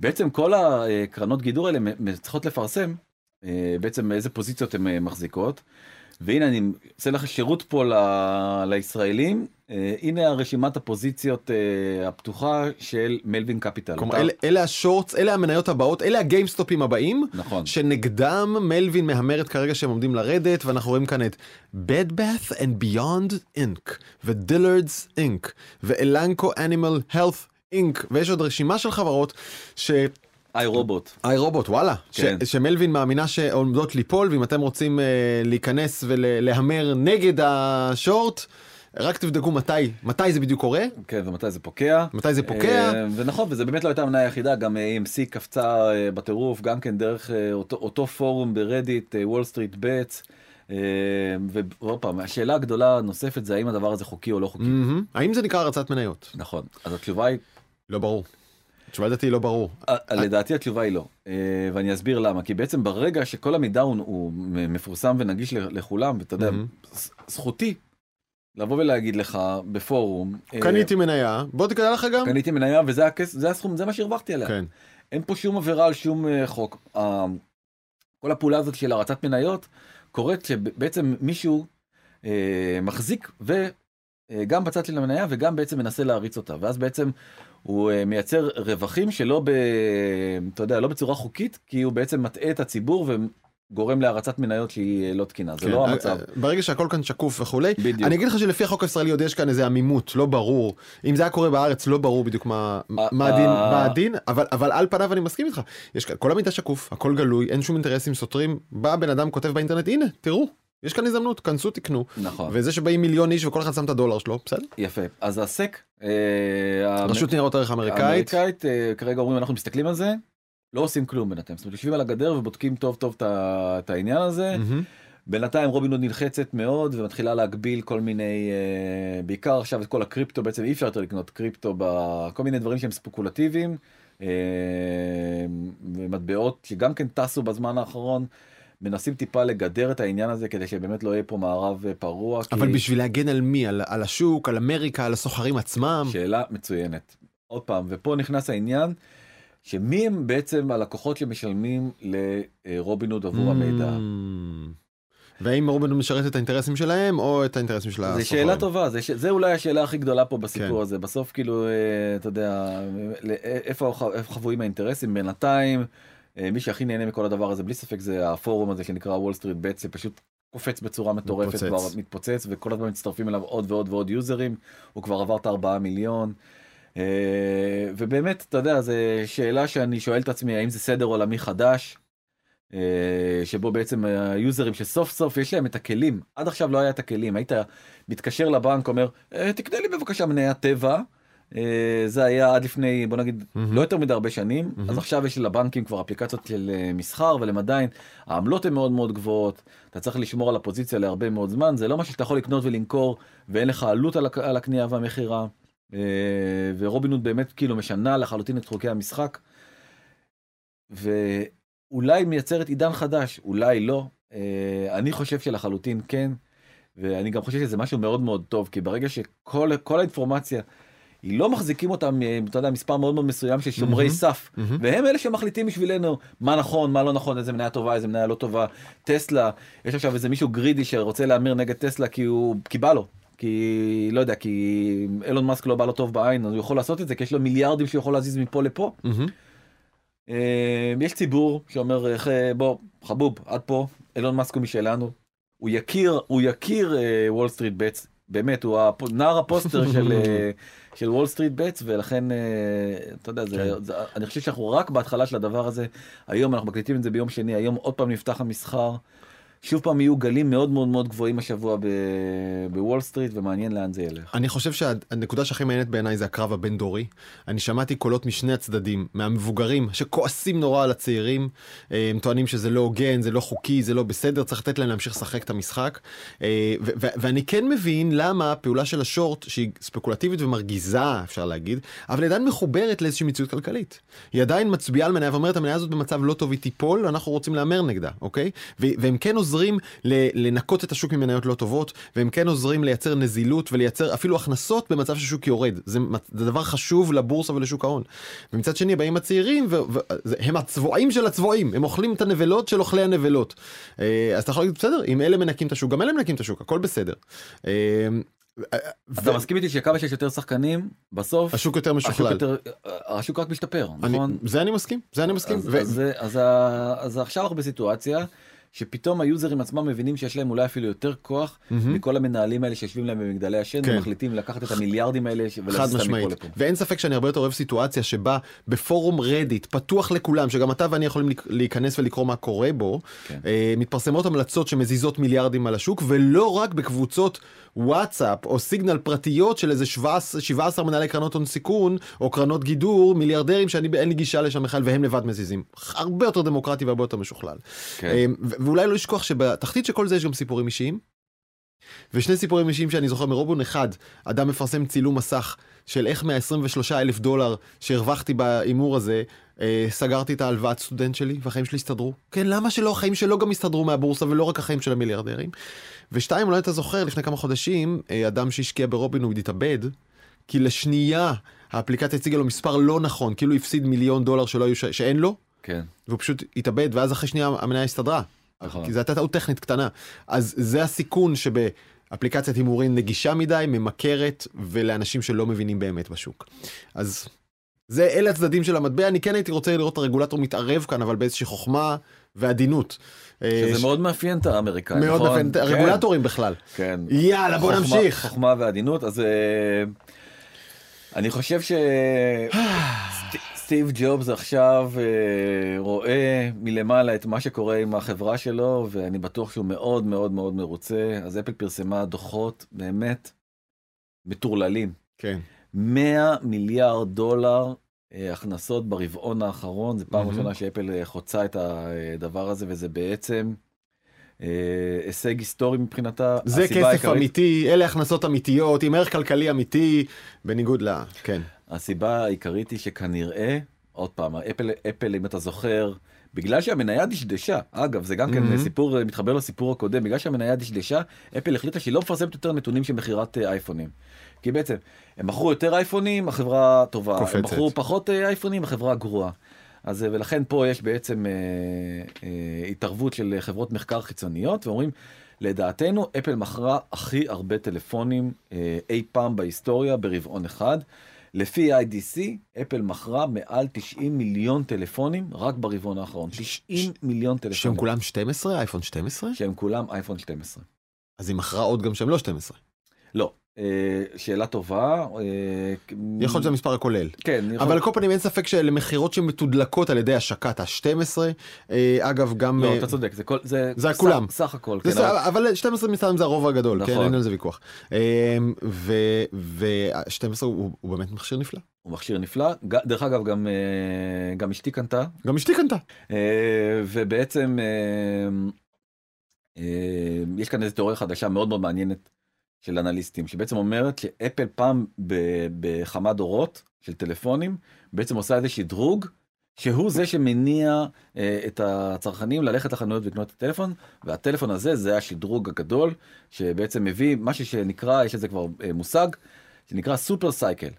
בעצם כל הקרנות גידור האלה צריכות לפרסם בעצם איזה פוזיציות הן אה, מחזיקות. והנה אני עושה לך שירות פה ל- לישראלים, אה, הנה הרשימת הפוזיציות אה, הפתוחה של מלווין קפיטל. כלומר, אתה- אלה- אלה השורטס, אלה המניות הבאות, אלה הגיימסטופים הבאים. נכון. שנגדם מלווין מהמרת כרגע שהם עומדים לרדת ואנחנו רואים כאן את Bed Bath and Beyond Inc. ו Dillard's Inc. ו Elanco Animal Health Inc. ויש עוד רשימה של חברות ש... iRobot. iRobot וואלה כן. ש... ש Melvin מאמינה שעומדות ליפול ואם אתם רוצים uh, להיכנס ולהמר נגד השורט רק תבדקו מתי מתי זה בדיוק קורה כן, ומתי זה פוקע. מתי זה פוקע אה, ונכון, וזה באמת לא הייתה המניה היחידה, גם אה, AMC קפצה בטירוף, גם כן דרך אותו, אותו פורום ב Reddit, WallStreetBets. ועוד פעם, השאלה הגדולה הנוספת זה האם הדבר הזה חוקי או לא חוקי. מהמם. האם זה נקרא הרצת מניות נכון, אז התשובה היא, לא ברור. התשובה לדעתי לא ברור. אה, לדעתי התשובה היא לא, אה, ואני אסביר למה, כי בעצם ברגע שכל המידע הוא, מפורסם ונגיש לכולם, ואתה יודע, זכותי לבוא ולהגיד לך בפורום, אה, קניתי מניה בוא תקרא לך גם. קניתי מניה וזה הכס, זה הסכום, זה מה שהרווחתי עליה. כן. אין פה שום עבירה על שום חוק. כל הפעולה הזאת של הרצת מניות קורית שבעצם מישהו מחזיק אה, גם בצד של המניה וגם בעצם מנסה להריץ אותה ואז בעצם הוא אה, מייצר רווחים שלא ב... אתה יודע, לא בצורה חוקית כי הוא בעצם מטעה את הציבור גורם להרצת מניות שהיא אה, לא תקינה זה כן, לא אה, המצב. ברגע שהכל כאן שקוף וכולי, בדיוק. אני אגיד לך שלפי החוק הישראלי עוד יש כאן איזה עמימות, לא ברור. אם זה היה קורה בארץ, לא ברור בדיוק מה מה הדין. מה הדין, אבל אבל על פניו אני מסכים איתך. יש כאן, כל המידע שקוף, הכל גלוי, אין שום אינטרסים סותרים. בא בן אדם כותב באינטרנט, הנה, תראו, יש כאן הזדמנות, כנסו תקנו. נכון וזה שבאים מיליון איש וכל אחד שם את הדולר שלו, בסדר? יפה אז הסק אה, רשות ניירות ערך אמריקאית. האמריקאית אה, כרגע אומרים אנחנו מסתכלים על זה לא עושים כלום בינתיים זאת אומרת יושבים על הגדר ובודקים טוב טוב את העניין הזה. בינתיים רובין הוד נלחצת מאוד ומתחילה להגביל כל מיני אה, בעיקר עכשיו את כל הקריפטו בעצם אי אפשר יותר לקנות קריפטו בכל מיני דברים שהם ספקולטיביים אה, ומטבעות שגם כן טסו בזמן האחרון מנסים טיפה לגדר את העניין הזה כדי שבאמת לא יהיה פה מערב אה, פרוע. כי- אבל בשביל להגן על מי? על, על השוק, על אמריקה, על הסוחרים עצמם? שאלה מצוינת. עוד פעם ופה נכנס העניין שמי הם בעצם הלקוחות שמשלמים לרובינוד עבור המידע. Mm. והאם רובין משרת את האינטרסים שלהם או את האינטרסים של זו הסוחרים? שאלה טובה, זה, ש... זה אולי השאלה הכי גדולה פה בסיפור כן. הזה. בסוף כאילו, אה, אתה יודע, לא- איפה, חבויים האינטרסים? בינתיים, אה, מי שהכי נהנה מכל הדבר הזה, בלי ספק זה הפורום הזה שנקרא WallStreetBets, שפשוט קופץ בצורה מטורפת, מתפוצץ. כבר מתפוצץ, וכל הזמן מצטרפים אליו עוד ועוד ועוד יוזרים, הוא כבר עבר את הארבעה מיליון. אה, ובאמת, אתה יודע, זו שאלה שאני שואל את עצמי, האם זה סדר עולמי חדש? אה, שבו בעצם היוזרים שסוף סוף יש להם את הכלים עד עכשיו לא היה את הכלים היית מתקשר לבנק אומר "אה, תקנה לי בבקשה מניית טבע. אה, זה היה עד לפני בוא נגיד מהמם. לא יותר מדי הרבה שנים מהמם. אז עכשיו יש לבנקים כבר אפליקציות של אה, מסחר אבל הם עדיין העמלות הן מאוד מאוד גבוהות אתה צריך לשמור על הפוזיציה להרבה מאוד זמן זה לא משהו שאתה יכול לקנות ולמכור ואין לך עלות על הק- על הקנייה והמכירה. אה, ורובינוד באמת כאילו משנה לחלוטין את חוקי המשחק. ואולי מייצרת עידן חדש אולי לא אני חושב שלחלוטין כן ואני גם חושב שזה משהו מאוד מאוד טוב כי ברגע שכל כל האינפורמציה היא לא מחזיקים אותם אה, אתה יודע מספר מאוד מאוד מסוים של שומרי מהמם. סף מהמם. והם אלה שמחליטים בשבילנו מה נכון מה לא נכון איזה מניה טובה איזה מניה לא טובה טסלה יש עכשיו איזה מישהו גרידי שרוצה להמר נגד טסלה כי הוא כי בא לו. כי לא יודע כי אילון מאסק לא בא לו טוב בעין אז הוא יכול לעשות את זה כי יש לו מיליארדים שהוא יכול להזיז מפה לפה. אה, יש ציבור שאומר אה, בוא חבוב עד פה אילון מאסק הוא משלנו הוא יכיר הוא יכיר WallStreetBets באמת הוא הפ- נער הפוסטר של אה, של WallStreetBets ולכן אה, אתה יודע זה, כן. זה אני חושב שאנחנו רק בהתחלה של הדבר הזה היום אנחנו מקליטים את זה ביום שני היום עוד פעם נפתח המסחר. שוב פעם יהיו גלים מאוד מאוד מאוד גבוהים השבוע בוול סטריט ומעניין לאן זה ילך. אני חושב שהנקודה שהכי מעניינת בעיניי זה הקרב הבין דורי. אני שמעתי קולות משני הצדדים, מהמבוגרים שכועסים נורא על הצעירים, אה, הם טוענים שזה לא הוגן, זה לא חוקי, זה לא בסדר, צריך לתת להם להמשיך לשחק את המשחק. אה, ואני כן מבין למה הפעולה של השורט, שהיא ספקולטיבית ומרגיזה, אפשר להגיד, אבל היא עדיין מחוברת לאיזושהי מציאות כלכלית. היא עדיין מצביעה על מניה ואומרת, המניה הזאת במצב לא טוב, היא תיפול, אנחנו רוצים להמר נגדה, אוקיי? והם כן עוזרים לנקות את השוק ממניות לא טובות, והם כן עוזרים לייצר נזילות ולייצר אפילו הכנסות במצב ששוק יורד. זה, זה דבר חשוב לבורסה ולשוק ההון. ומצד שני באים הצעירים והם הצבועים של הצבועים, הם אוכלים את הנבלות של אוכלי הנבלות. אה, אז אתה יכול להגיד בסדר, אם אלה מנקים את השוק, גם אלה מנקים את השוק, הכל בסדר. אה, אתה מסכים איתי שכמה שיש יותר שחקנים בסוף השוק יותר משוכלל. השוק רק משתפר נכון? זה אני מסכים, זה אני מסכים. אז עכשיו אנחנו בסיטואציה שפתאום היוזרים עצמם מבינים שיש להם אולי אפילו יותר כוח מהמם. מכל המנהלים האלה שיושבים להם במגדלי השן כן. ומחליטים לקחת את המיליארדים האלה ש- אותם מפה לפה. ואין ספק שאני הרבה יותר אוהב סיטואציה שבה בפורום רדיט פתוח לכולם שגם אתה ואני יכולים להיכ- להיכנס ולקרוא מה קורה בו כן. אה, מתפרסמות המלצות שמזיזות מיליארדים על השוק ולא רק בקבוצות וואטסאפ או סיגנל פרטיות של איזה 17, 17 מנהלי קרנות הון סיכון או קרנות גידור מיליארדרים שאני אין לי גישה לשם בכלל והם לבד מזיזים הרבה יותר דמוקרטי והרבה יותר משוכלל. כן. אה, ואולי לא לשכוח שבתחתית של כל זה יש גם סיפורים אישיים. ושני סיפורים אישיים שאני זוכר מרובון אחד אדם מפרסם צילום מסך של איך מה-23 אלף דולר שהרווחתי בהימור הזה אה, סגרתי את ההלוואת סטודנט שלי והחיים שלי הסתדרו. כן למה שלא החיים שלו גם הסתדרו מהבורסה ולא רק החיים של המיליארדרים. ושתיים אולי אתה זוכר לפני כמה חודשים אה, אדם שהשקיע ברובין הוד התאבד כי לשנייה האפליקציה הציגה לו מספר לא נכון כאילו הפסיד מיליון דולר שלא היו ש... שאין לו כן. והוא פשוט התאבד ואז אחרי שנייה המניה הסתדרה. נכון. כי זו הייתה טעות טכנית קטנה. אז זה הסיכון שבאפליקציית הימורים נגישה מדי, ממכרת, ולאנשים שלא מבינים באמת בשוק. אז זה, אלה הצדדים של המטבע, אני כן הייתי רוצה לראות את הרגולטור מתערב כאן, אבל באיזושהי חוכמה ועדינות. אה, שזה ש- מאוד מאפיין את האמריקאים, מאוד נכון? מאפיין את הרגולטורים בכלל. כן. יאללה, בוא חוכמה- נמשיך. חוכמה ועדינות, אז אה, אני חושב שסטיב ג'ובס עכשיו אה, רואה מלמעלה את מה שקורה עם החברה שלו, ואני בטוח שהוא מאוד מאוד מאוד מרוצה. אז אפל פרסמה דוחות באמת מטורללים. כן. 100 מיליארד דולר אה, הכנסות ברבעון האחרון, זו פעם מהמם. ראשונה שאפל אה, חוצה את הדבר הזה, וזה בעצם אה, הישג היסטורי מבחינתה. זה כסף העיקרית- אמיתי, אלה הכנסות אמיתיות, עם ערך כלכלי אמיתי, בניגוד ל... כן. הסיבה העיקרית היא שכנראה, עוד פעם, אפל, אפל אם אתה זוכר, בגלל שהמניה דשדשה, אגב זה גם כן מהמם. סיפור אה, מתחבר לסיפור הקודם, בגלל שהמניה דשדשה, אפל החליטה שהיא לא מפרסמת יותר נתונים של מכירת אה, אייפונים. כי בעצם הם מכרו יותר אייפונים, החברה טובה, קופצת. הם מכרו פחות אה, אייפונים, החברה גרועה. אז ולכן פה יש בעצם אה, אה, התערבות של חברות מחקר חיצוניות ואומרים לדעתנו אפל מכרה הכי הרבה טלפונים אה, אי פעם בהיסטוריה ברבעון אחד. לפי IDC אפל מכרה מעל 90 מיליון טלפונים רק ברבעון האחרון. 90 מיליון שהם טלפונים. כולם 12? אייפון 12? שהם כולם אייפון 12. אז היא מכרה עוד גם שהם לא 12. לא, שאלה טובה. אה, יכול להיות שזה המספר הכולל. כן, אבל על כל פנים אין ספק שאלה מכירות שמתודלקות על ידי השקת ה-12. אגב גם... לא, אה, אתה צודק, זה כל, זה, כולם. סך הכל, כן, אבל- אבל 12 מסתיים זה הרוב הגדול, כן, נכון. אין על זה ויכוח. ו-12 הוא באמת מכשיר נפלא. הוא מכשיר נפלא. דרך אגב, גם, אה, גם אשתי קנתה, גם אשתי קנתה. אה, ובעצם אה, אה, יש כאן איזו תיאוריה חדשה מאוד מאוד מעניינת של אנליסטים, שבעצם אומרת שאפל פעם ב- בכמה דורות של טלפונים, בעצם עושה איזה שדרוג, שהוא זה שמניע אה, את הצרכנים ללכת לחנויות ולקנות את הטלפון, והטלפון הזה זה השדרוג הגדול, שבעצם מביא משהו שנקרא, יש לזה כבר אה, מושג, שנקרא סופר סייקל.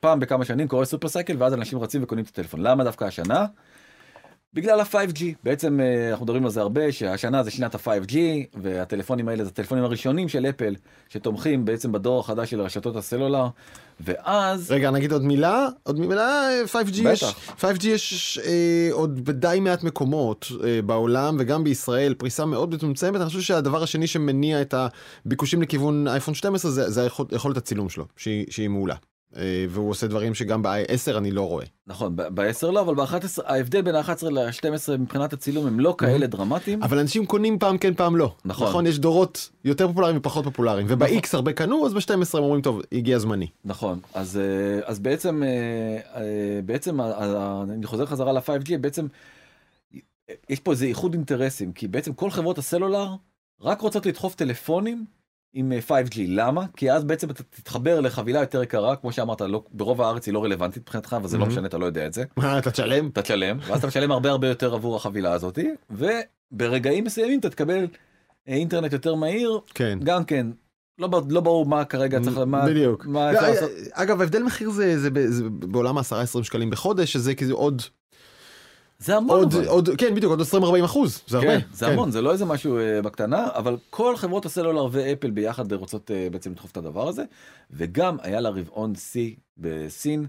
פעם בכמה שנים קורה סופר סייקל ואז אנשים רצים וקונים את הטלפון. למה דווקא השנה? בגלל ה-5G. בעצם אה, אנחנו מדברים על זה הרבה, שהשנה זה שנת ה-5G, והטלפונים האלה זה הטלפונים הראשונים של אפל, שתומכים בעצם בדור החדש של רשתות הסלולר, ואז... רגע, נגיד עוד מילה, עוד מילה, אה, 5G יש, בטח. 5G יש אה, עוד בדי מעט מקומות אה, בעולם וגם בישראל, פריסה מאוד מצומצמת, אני חושב שהדבר השני שמניע את הביקושים לכיוון אייפון 12 זה, זה היכול- יכולת הצילום שלו, שהיא, שהיא מעולה. אה, והוא עושה דברים שגם ב-10 אני לא רואה. נכון, ב-10 לא, אבל ב-11, ההבדל בין ה-11 ל-12 מבחינת הצילום הם לא כאלה דרמטיים. אבל אנשים קונים פעם כן פעם לא. נכון. נכון, יש דורות יותר פופולריים ופחות פופולריים, וב-X הרבה קנו, אז ב-12 הם אומרים טוב, הגיע זמני. נכון, אז, אה, אז בעצם, אה, בעצם אני חוזר חזרה ל-5G, בעצם יש פה איזה איחוד אינטרסים, כי בעצם כל חברות הסלולר רק רוצות לדחוף טלפונים עם אה, 5G, למה? כי אז בעצם אתה תתחבר לחבילה יותר יקרה, כמו שאמרת, לא, ברוב הארץ היא לא רלוונטית מבחינתך, אבל זה לא Mhm. משנה, אתה לא יודע את זה. מה, אתה תשלם? אתה תשלם, ואז אתה משלם הרבה הרבה יותר עבור החבילה הזאת, וברגעים מסוימים אתה תקבל אה, אינטרנט יותר מהיר, כן. גם כן, לא, לא ברור מה כרגע צריך, מה, בדיוק. מה לא, אפשר לעשות. אגב, ההבדל מחיר זה, זה, ב- זה בעולם ה-10-20 שקלים בחודש, שזה כאילו עוד, זה המון, עוד, אבל. עוד, כן, בדיוק, עוד 20-40 אחוז, זה הרבה. כן, זה המון, זה לא איזה משהו אה, בקטנה, אבל כל חברות הסלולר ואפל ביחד רוצות אה, בעצם לדחוף את הדבר הזה, וגם היה לה רבעון שיא בסין,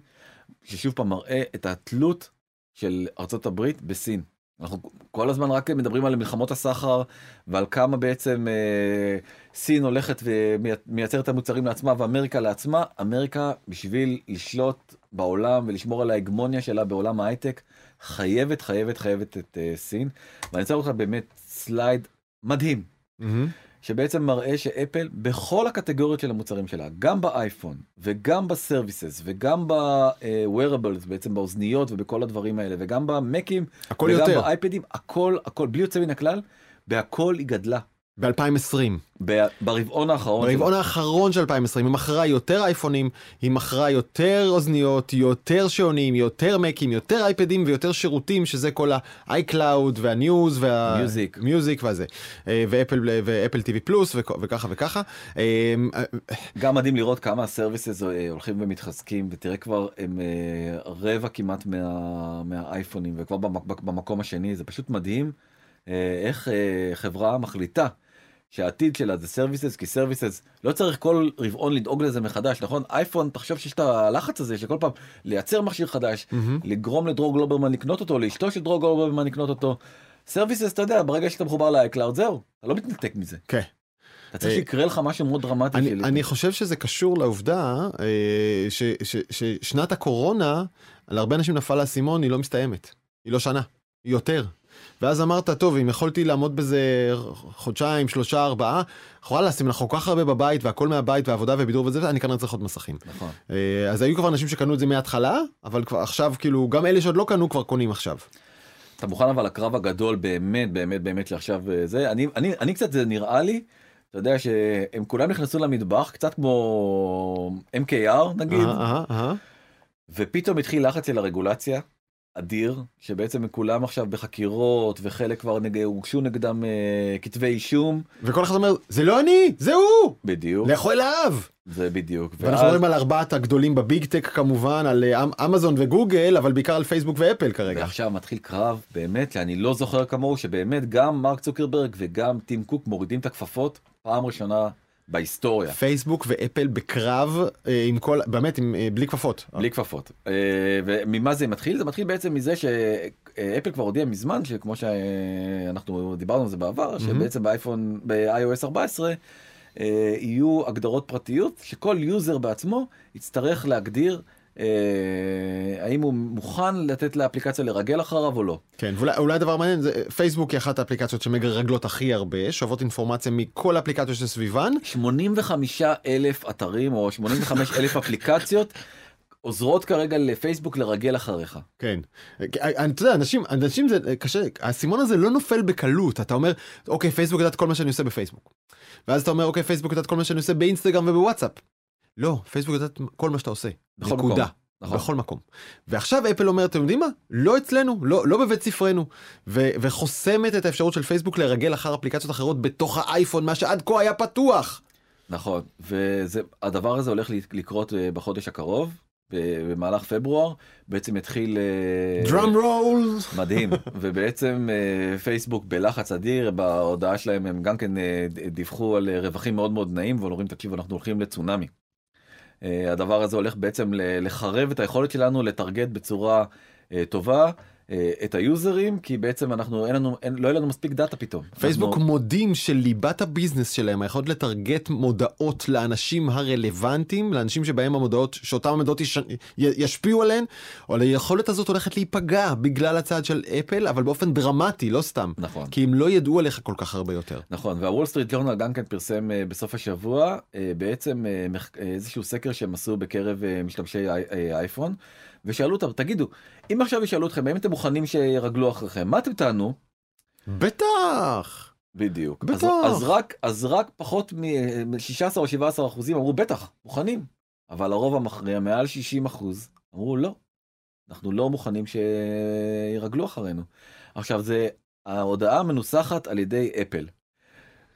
ששוב פעם מראה את התלות של ארצות הברית בסין. אנחנו כל הזמן רק מדברים על מלחמות הסחר ועל כמה בעצם אה, סין הולכת ומייצרת את המוצרים לעצמה ואמריקה לעצמה. אמריקה בשביל לשלוט בעולם ולשמור על ההגמוניה שלה בעולם ההייטק חייבת חייבת חייבת את אה, סין. ואני אראה לך באמת slide מדהים מהמם. שבעצם מראה שאפל בכל הקטגוריות של המוצרים שלה, גם באייפון וגם ב services וגם ב-wearables, בעצם באוזניות ובכל הדברים האלה, וגם במקים וגם יותר, באייפדים, הכל, הכל, בלי יוצא מן הכלל, בהכל היא גדלה. ב-2020. ב- ברבעון האחרון. ברבעון האחרון של 2020 היא מכרה יותר אייפונים, היא מכרה יותר אוזניות, יותר שעונים, יותר מקים, יותר אייפדים ויותר שירותים שזה כל ה-iCloud וה-News וה... Music. מיוזיק והזה. אה, ואפל ואפל TV פלוס וכ- וככה וככה. אה, גם מדהים לראות כמה הסרוויסס אה, הולכים ומתחזקים, ותראה כבר הם אה, רבע כמעט מה, מהאייפונים, וכבר במק, במקום השני, זה פשוט מדהים אה, איך אה, חברה מחליטה שהעתיד שלה זה services כי services לא צריך כל רבעון לדאוג לזה מחדש נכון אייפון תחשוב שיש את הלחץ הזה שכל פעם לייצר מכשיר חדש מהמם. לגרום לדרור גלוברמן לקנות אותו לאשתו של דרור גלוברמן לקנות אותו. services אתה יודע ברגע שאתה מחובר ל iCloud זהו אתה לא מתנתק מזה. כן. אתה צריך אה, שיקרה לך משהו מאוד דרמטי. אני, אני חושב שזה קשור לעובדה אה, ש, ש, ששנת הקורונה, להרבה אנשים נפל האסימון, היא לא מסתיימת. היא לא שנה, יותר. ואז אמרת, טוב, אם יכולתי לעמוד בזה חודשיים, שלושה, ארבעה, וואלה, אם אנחנו כל כך הרבה בבית והכל מהבית ועבודה ובידור וזה, אני כנראה צריך עוד מסכים. נכון. אה, אז היו כבר אנשים שקנו את זה מההתחלה, אבל כבר עכשיו, כאילו, גם אלה שעוד לא קנו כבר קונים עכשיו. אתה מוכן אבל לקרב הגדול באמת באמת באמת שעכשיו אה, זה אני אני אני קצת זה נראה לי. אתה יודע שהם כולם נכנסו למטבח קצת כמו MKR נגיד אהה, אהה. ופתאום התחיל לחץ של הרגולציה אדיר שבעצם כולם עכשיו בחקירות וחלק כבר נג... הוגשו נגדם אה, כתבי אישום וכל אחד אומר, זה לא אני, זה הוא! בדיוק לכו אליו! זה בדיוק ואנחנו ואז- מדברים על ארבעת הגדולים בביג טק כמובן, על אה, אמ- אמזון וגוגל, אבל בעיקר על פייסבוק ואפל כרגע. ועכשיו מתחיל קרב באמת שאני לא זוכר כמוהו שבאמת גם מרק צוקרברג וגם טים קוק מורידים את הכפפות פעם ראשונה בהיסטוריה. פייסבוק ואפל בקרב אה, עם כל, באמת, עם, אה, בלי כפפות. בלי כפפות. אה, וממה זה מתחיל? זה מתחיל בעצם מזה שאפל כבר הודיע מזמן שכמו שאנחנו דיברנו על זה בעבר שבעצם באייפון ב-iOS 14 אה, יהיו הגדרות פרטיות שכל user בעצמו יצטרך להגדיר אה, האם הוא מוכן לתת לאפליקציה לרגל אחריו או לא. כן, ואולי אולי דבר מעניין, זה, פייסבוק היא אחת האפליקציות שמרגלות הכי הרבה, שואבות אינפורמציה מכל האפליקציות שסביבן. 85 אלף אתרים או 85 אלף אפליקציות עוזרות כרגע לפייסבוק לרגל אחריך. כן. אה, אני- אתה יודע, אנשים, אנשים זה אה, קשה, האסימון הזה לא נופל בקלות, אתה אומר, אוקיי, פייסבוק יודעת כל מה שאני עושה בפייסבוק. ואז אתה אומר, אוקיי, פייסבוק יודעת כל מה שאני עושה באינסטגרם ובוואטסאפ. לא, פייסבוק יודעת כל מה שאתה עושה. בכל נקודה. מקום. נכון. בכל מקום. ועכשיו אפל אומרת, אתם יודעים מה? לא אצלנו, לא, לא בבית ספרנו. ו- וחוסמת את האפשרות של פייסבוק לרגל אחר אפליקציות אחרות בתוך האייפון, מה שעד כה היה פתוח. נכון, והדבר הזה הולך לקרות אה, בחודש הקרוב, במהלך פברואר, בעצם יתחיל... אה, דראם רול. מדהים, ובעצם אה, פייסבוק בלחץ אדיר, בהודעה שלהם הם גם כן אה, דיווחו על אה, רווחים מאוד מאוד נעים, ואומרים תקשיבו אנחנו הולכים לצונאמי. אה, הדבר הזה הולך בעצם לחרב את היכולת שלנו לטרגט בצורה אה, טובה את היוזרים, כי בעצם אנחנו אין לנו, אין, לא יהיה לנו מספיק דאטה פתאום. פייסבוק אנחנו- מודים שליבת ה business שלהם, היכולת לטרגט מודעות לאנשים הרלוונטיים, לאנשים שבהם המודעות, שאותם המודעות יש... ישפיעו עליהן, אבל היכולת הזאת הולכת להיפגע בגלל הצעד של אפל, אבל באופן דרמטי, לא סתם. נכון. כי הם לא ידעו עליך כל כך הרבה יותר. נכון וה Wall Street Journal גם כן פרסם אה, בסוף השבוע אה, בעצם אה, אה, איזשהו סקר שהם עשו בקרב אה, משתמשי אי- אה, אייפון ושאלו אותם תגידו אם עכשיו ישאלו אתכם האם אתם מוכנים שירגלו אחריכם מה אתם תענו בטח! בדיוק בטח. אז, אז רק אז רק פחות מ-16 או 17 אחוזים אמרו בטח מוכנים אבל הרוב המכריע מעל 60 אחוז אמרו לא אנחנו לא מוכנים שירגלו אחרינו עכשיו זה ההודעה מנוסחת על ידי אפל.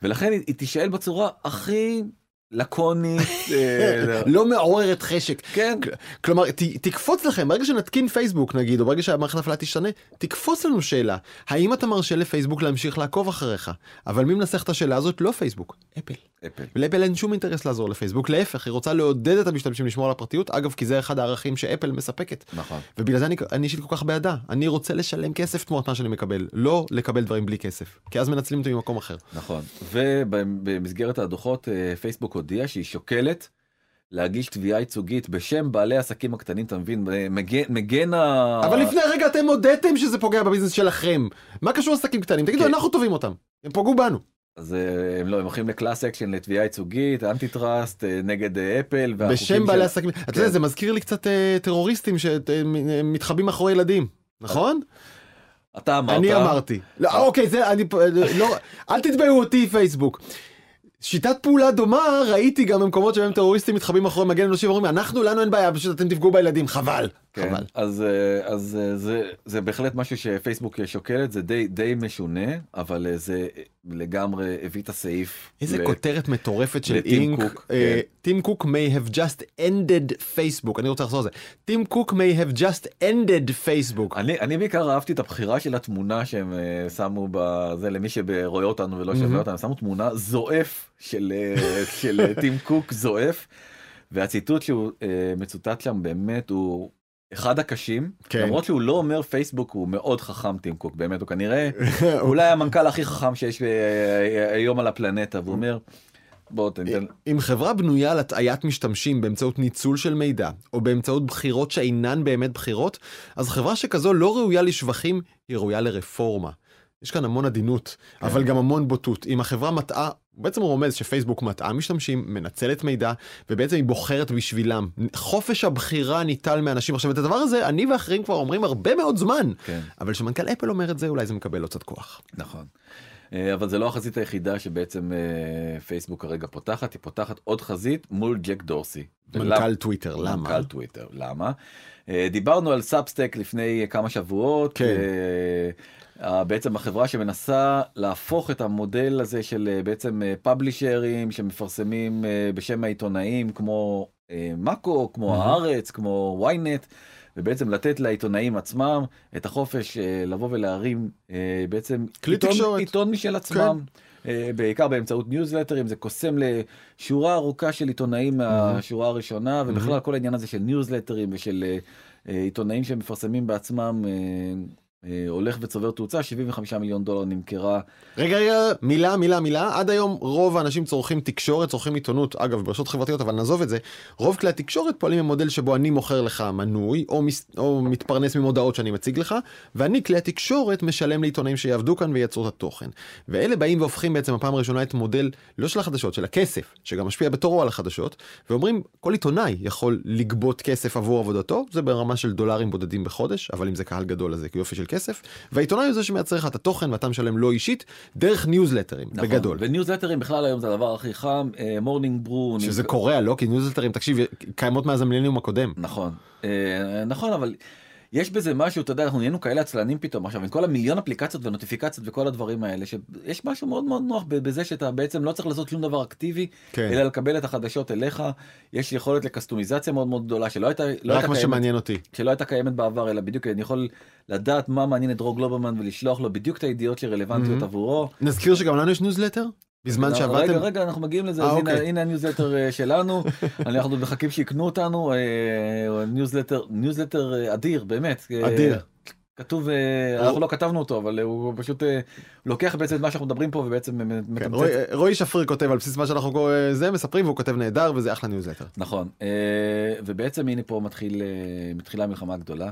ולכן היא, היא תישאל בצורה הכי לקונית אה, לא מעוררת חשק. כן כלומר, תקפוץ לכם, ברגע שנתקין פייסבוק נגיד, או ברגע שהמערכת ההפעלה תשתנה, תקפוץ לנו שאלה, האם אתה מרשה לפייסבוק להמשיך לעקוב אחריך? אבל מי מנסח את השאלה הזאת? לא פייסבוק, אפל. אפל ולאפל אין שום אינטרס לעזור לפייסבוק, להפך, היא רוצה לעודד את המשתמשים לשמור על הפרטיות, אגב, כי זה אחד הערכים שאפל מספקת. נכון ובגלל זה אני, אני אישית כל כך בעדה, אני רוצה לשלם כסף תמורת מה שאני מקבל, לא לקבל דברים בלי כסף, כי אז מנצלים אותי ממקום אחר. נכון ובמסגרת הדוחות אה, פייסבוק הודיעה שהיא שוקלת להגיש תביעה ייצוגית בשם בעלי העסקים הקטנים אתה מבין אה, מגן מגן ה... אבל לפני רגע אתם הודיתם שזה פוגע ב business שלכם. מה קשור עסקים קטנים? תגידו, כן. אנחנו תובעים אותם. הם פגעו בנו. אז אה, הם לא הם הולכים ל class action לתביעה ייצוגית antitrust אה, נגד אה, אפל בשם בעלי עסקים. אתה כן. יודע, זה מזכיר לי קצת טרוריסטים שמתחבאים מאחורי ילדים. נכון? אתה אמרת אני אמרתי. לא, אוקיי, זה, אני, לא, אל תתבעו אותי פייסבוק. שיטת פעולה דומה ראיתי גם במקומות שבהם טרוריסטים מתחבאים מאחורי מגן אנושי ואומרים אנחנו לנו אין בעיה פשוט אתם תפגעו בילדים חבל. כן, חבל. אז, אה, אז אה, זה, זה בהחלט משהו שפייסבוק שוקלת, זה די, די משונה, אבל אה, זה לגמרי הביא את הסעיף. איזה ל- כותרת מטורפת של אינק. קוק, טים קוק may have just ended Facebook. אני רוצה לחזור על זה. טים קוק may have just ended Facebook. אני, אני בעיקר אהבתי את הבחירה של התמונה שהם שמו בזה למי שרואה אותנו ולא שווה אותנו, שמו תמונה זועף של, של טים קוק זועף, והציטוט שהוא אה, מצוטט שם באמת הוא אחד הקשים, כן. למרות שהוא לא אומר פייסבוק הוא מאוד חכם טים קוק, באמת הוא כנראה אולי המנכ"ל הכי חכם שיש אה, היום על הפלנטה, והוא אומר בוא תן, אם חברה בנויה על הטעיית משתמשים באמצעות ניצול של מידע, או באמצעות בחירות שאינן באמת בחירות, אז חברה שכזו לא ראויה לשבחים, היא ראויה לרפורמה. יש כאן המון עדינות, כן. אבל גם המון בוטות. אם החברה מטעה, בעצם הוא רומז שפייסבוק מטעה משתמשים, מנצלת מידע, ובעצם היא בוחרת בשבילם. חופש הבחירה ניטל מאנשים. עכשיו, את הדבר הזה, אני ואחרים כבר אומרים הרבה מאוד זמן. כן. אבל כשמנכ"ל אפל אומר את זה, אולי זה מקבל לו קצת כוח. נכון. אה, אבל זה לא החזית היחידה שבעצם אה, פייסבוק כרגע פותחת, היא פותחת עוד חזית מול ג'ק דורסי. מנכ"ל טוויטר, למה? מנכ"ל טוויטר, למה? אה, דיברנו על Substack לפני כמה שבועות. כן. אה, בעצם החברה שמנסה להפוך את המודל הזה של אה, בעצם פאבלישרים שמפרסמים אה, בשם העיתונאים כמו אה, מאקו, כמו מהמם. הארץ, כמו ynet. ובעצם לתת לעיתונאים עצמם את החופש אה, לבוא ולהרים אה, בעצם כלי עיתון, תקשורת. עיתון משל עצמם. אה, בעיקר באמצעות ניוזלטרים זה קוסם לשורה ארוכה של עיתונאים מהשורה הראשונה ובכלל כל העניין הזה של ניוזלטרים ושל אה, אה, עיתונאים שמפרסמים בעצמם אה, אה, הולך וצובר תאוצה 75 מיליון דולר נמכרה רגע, רגע, מילה, מילה, מילה. עד היום רוב האנשים צורכים תקשורת, צורכים עיתונות, אגב, ברשתות חברתיות, אבל נעזוב את זה. רוב כלי התקשורת פועלים במודל שבו אני מוכר לך מנוי, או, מס, או מתפרנס ממודעות שאני מציג לך, ואני, כלי התקשורת, משלם לעיתונאים שיעבדו כאן וייצרו את התוכן. ואלה באים והופכים בעצם בפעם הראשונה את מודל, לא של החדשות, של הכסף, שגם משפיע בתורו על החדשות, ואומרים, כל עיתונאי יכול לגבות כסף עבור עבודתו, זה ברמה של דולרים בודדים בחודש, אבל אם זה קהל גדול אז זה יופי של כסף, והעיתונאי הוא זה שמייצר לך את התוכן ואתה משלם לו אישית, דרך ניוזלטרים, נכון. בגדול. וניוזלטרים בכלל היום זה הדבר הכי חם Morning Brew שזה קורע, לא? כי ניוזלטרים, תקשיב, קיימות מאז המילניום הקודם. נכון אה, נכון אבל יש בזה משהו אתה יודע אנחנו נהיינו כאלה עצלנים פתאום עכשיו עם כל המיליון אפליקציות ו notifications וכל הדברים האלה שיש משהו מאוד מאוד נוח בזה שאתה בעצם לא צריך לעשות שום דבר אקטיבי כן. אלא לקבל את החדשות אליך יש יכולת לקסטומיזציה מאוד מאוד גדולה שלא הייתה לא הייתה קיימת. שלא הייתה קיימת בעבר אלא בדיוק אני יכול לדעת מה מעניין את דרור גלוברמן ולשלוח לו בדיוק את הידיעות שרלוונטיות Mhm. עבורו. נזכיר שגם לנו יש ניוזלטר? בזמן רגע שעבדתם? רגע אנחנו מגיעים לזה אה, אז הנה, אוקיי. הניוזלטר אה, שלנו אנחנו מחכים שיקנו אותנו אה, ניוזלטר אדיר באמת אדיר. כתוב אנחנו לא כתבנו אותו אבל הוא פשוט לוקח בעצם את מה שאנחנו מדברים פה ובעצם כן, מתמצת. רועי- שפריר כותב על בסיס מה שאנחנו זה מספרים והוא כותב נהדר וזה אחלה ניוזלטר. נכון ובעצם הנה פה מתחיל מתחילה המלחמה הגדולה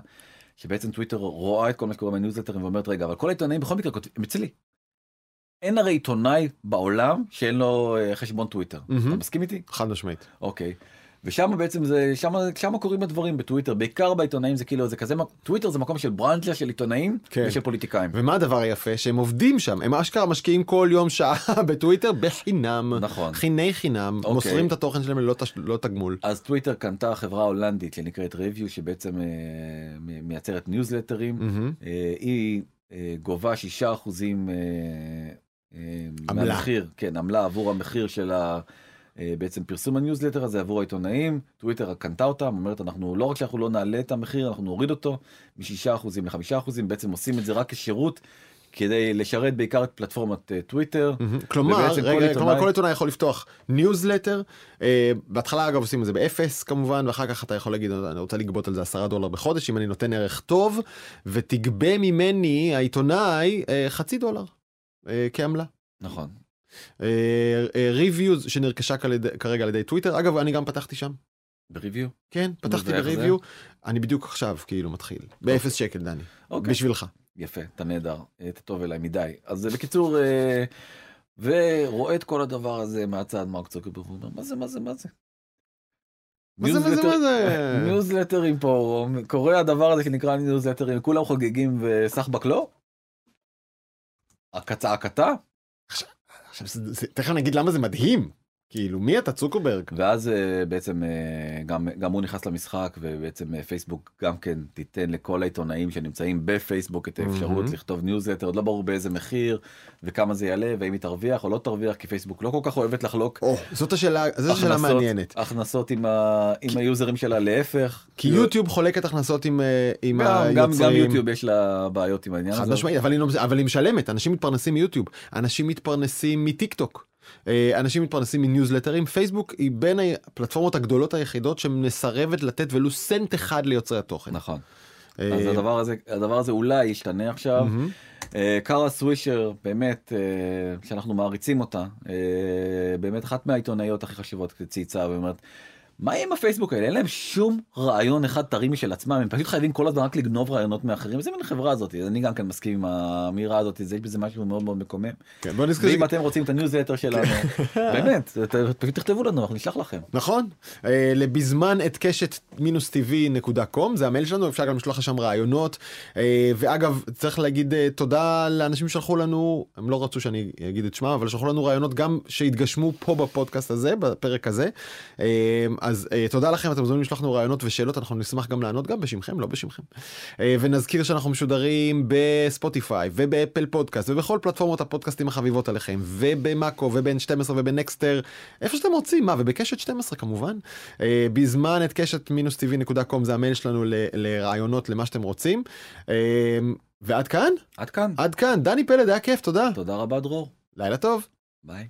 שבעצם טוויטר רואה את כל מה שקורה בניוזלטרים ואומרת רגע אבל כל העיתונאים בכל מקרה כותבים אצלי. אין הרי עיתונאי בעולם שאין לו אה, חשבון טוויטר. מהמם. אתה מסכים איתי? חד משמעית. אוקיי. ושם בעצם זה שם שם קורים הדברים בטוויטר בעיקר בעיתונאים זה כאילו זה כזה טוויטר זה מקום של ברנצ'ה של עיתונאים כן. ושל פוליטיקאים. ומה הדבר היפה? שהם עובדים שם, הם אשכרה משקיעים כל יום שעה בטוויטר בחינם. נכון. חיני חינם, אוקיי. מוסרים את התוכן שלהם ללא תש- ללא תגמול. אז טוויטר קנתה חברה הולנדית שנקראת Revue שבעצם אה, מייצרת ניוזלטרים מהמם. אה, היא אה, גובה שישה אחוזים אה, אה, עמלה. מהמחיר כן עמלה עבור המחיר של ה... אה, בעצם פרסום הניוזלטר הזה עבור העיתונאים טוויטר קנתה אותם אומרת אנחנו לא רק שאנחנו לא נעלה את המחיר אנחנו נוריד אותו משישה אחוזים לחמישה אחוזים בעצם עושים את זה רק כשירות כדי לשרת בעיקר את פלטפורמת אה, טוויטר. כלומר, רגע, עיתונאי- כלומר כל עיתונאי יכול לפתוח ניוזלטר, אה, בהתחלה אגב עושים את זה באפס כמובן, ואחר כך אתה יכול להגיד אני רוצה לגבות על זה עשרה דולר בחודש אם אני נותן ערך טוב, ותגבה ממני העיתונאי חצי דולר כעמלה. נכון. Revue ז שנרכשה כל- כרגע על ידי טוויטר, אגב אני גם פתחתי שם. ב Revue. כן, פתחתי? ב Revue, אני בדיוק עכשיו כאילו מתחיל, באפס שקל דני, אוקיי. בשבילך. יפה, אתה נהדר, אה, אתה טוב אליי מדי. אז אה, בקיצור, אה, ורואה את כל הדבר הזה מהצד מרק צוקרברג, אומר, מה זה, מה זה, מה זה? מה זה, מה זה, מה זה? ניוזלטרים פה, קורה הדבר הזה שנקרא ניוזלטרים, כולם חוגגים וסחבק לא? הקצה הקתה? עכשיו, תכף נגיד למה זה מדהים. כאילו מי אתה צוקרברג? ואז אה, בעצם אה, גם, גם הוא נכנס למשחק ובעצם אה, פייסבוק גם כן תיתן לכל העיתונאים שנמצאים בפייסבוק את האפשרות מהמם. לכתוב ניוזלטר, עוד לא ברור באיזה מחיר וכמה זה יעלה ואם היא תרוויח או לא תרוויח כי פייסבוק לא כל כך אוהבת לחלוק או, זאת השאלה, שאלה הכנסות- מעניינת. הכנסות עם, ה, עם ה users שלה להפך. כי יוטיוב חולקת הכנסות עם, עם גם, גם, גם היוצרים. יוטיוב יש לה בעיות עם העניין הזה. אבל לא, אבל היא משלמת, אנשים מתפרנסים מיוטיוב, אנשים מתפרנסים מטיק טוק, אנשים מתפרנסים מניוזלטרים, פייסבוק היא בין הפלטפורמות הגדולות היחידות שמסרבת לתת ולו סנט אחד ליוצרי התוכן. נכון. אה, אז הדבר הזה, הדבר הזה אולי ישתנה עכשיו. אה, קארה סווישר, באמת, אה, שאנחנו מעריצים אותה, אה, באמת אחת מהעיתונאיות הכי חשובות צייצה ואומרת, מה עם הפייסבוק האלה? אין להם שום רעיון אחד טרי משל עצמם, הם פשוט חייבים כל הזמן רק לגנוב רעיונות מאחרים, איזה מין חברה הזאת, אני גם כן מסכים עם האמירה הזאת, זה- יש בזה משהו מאוד מאוד מקומם. כן, בוא נזכיר, ואם אתם רוצים את הניוזלטר שלנו, באמת, פשוט תכתבו לנו, אנחנו נשלח לכם. נכון, אה, לבזמן at קשת מינוס tv נקודה com, זה המייל שלנו, אפשר גם לשלוח לשם רעיונות, אה, ואגב, צריך להגיד אה, תודה לאנשים ששלחו לנו, הם לא רצו שאני אגיד את שמם, אבל שלחו לנו רעיונות גם שהתגשמו פה בפודקאסט הזה, בפרק הזה, אז אה, תודה לכם, אתם מוזמנים לשלוח לנו רעיונות ושאלות, אנחנו נשמח גם לענות גם בשמכם, לא בשמכם. אה, ונזכיר שאנחנו משודרים בספוטיפיי וב Apple Podcast ובכל פלטפורמות הפודקאסטים החביבות עליכם ובמאקו וב-N12 ובנקסטר איפה שאתם רוצים מה ובקשת 12 כמובן אה, בזמן את קשת מינוס טבעי נקודה קום זה המייל שלנו ל- לרעיונות למה שאתם רוצים אה, ועד כאן עד כאן. עד כאן דני פלד היה כיף תודה תודה רבה דרור. לילה טוב. ביי.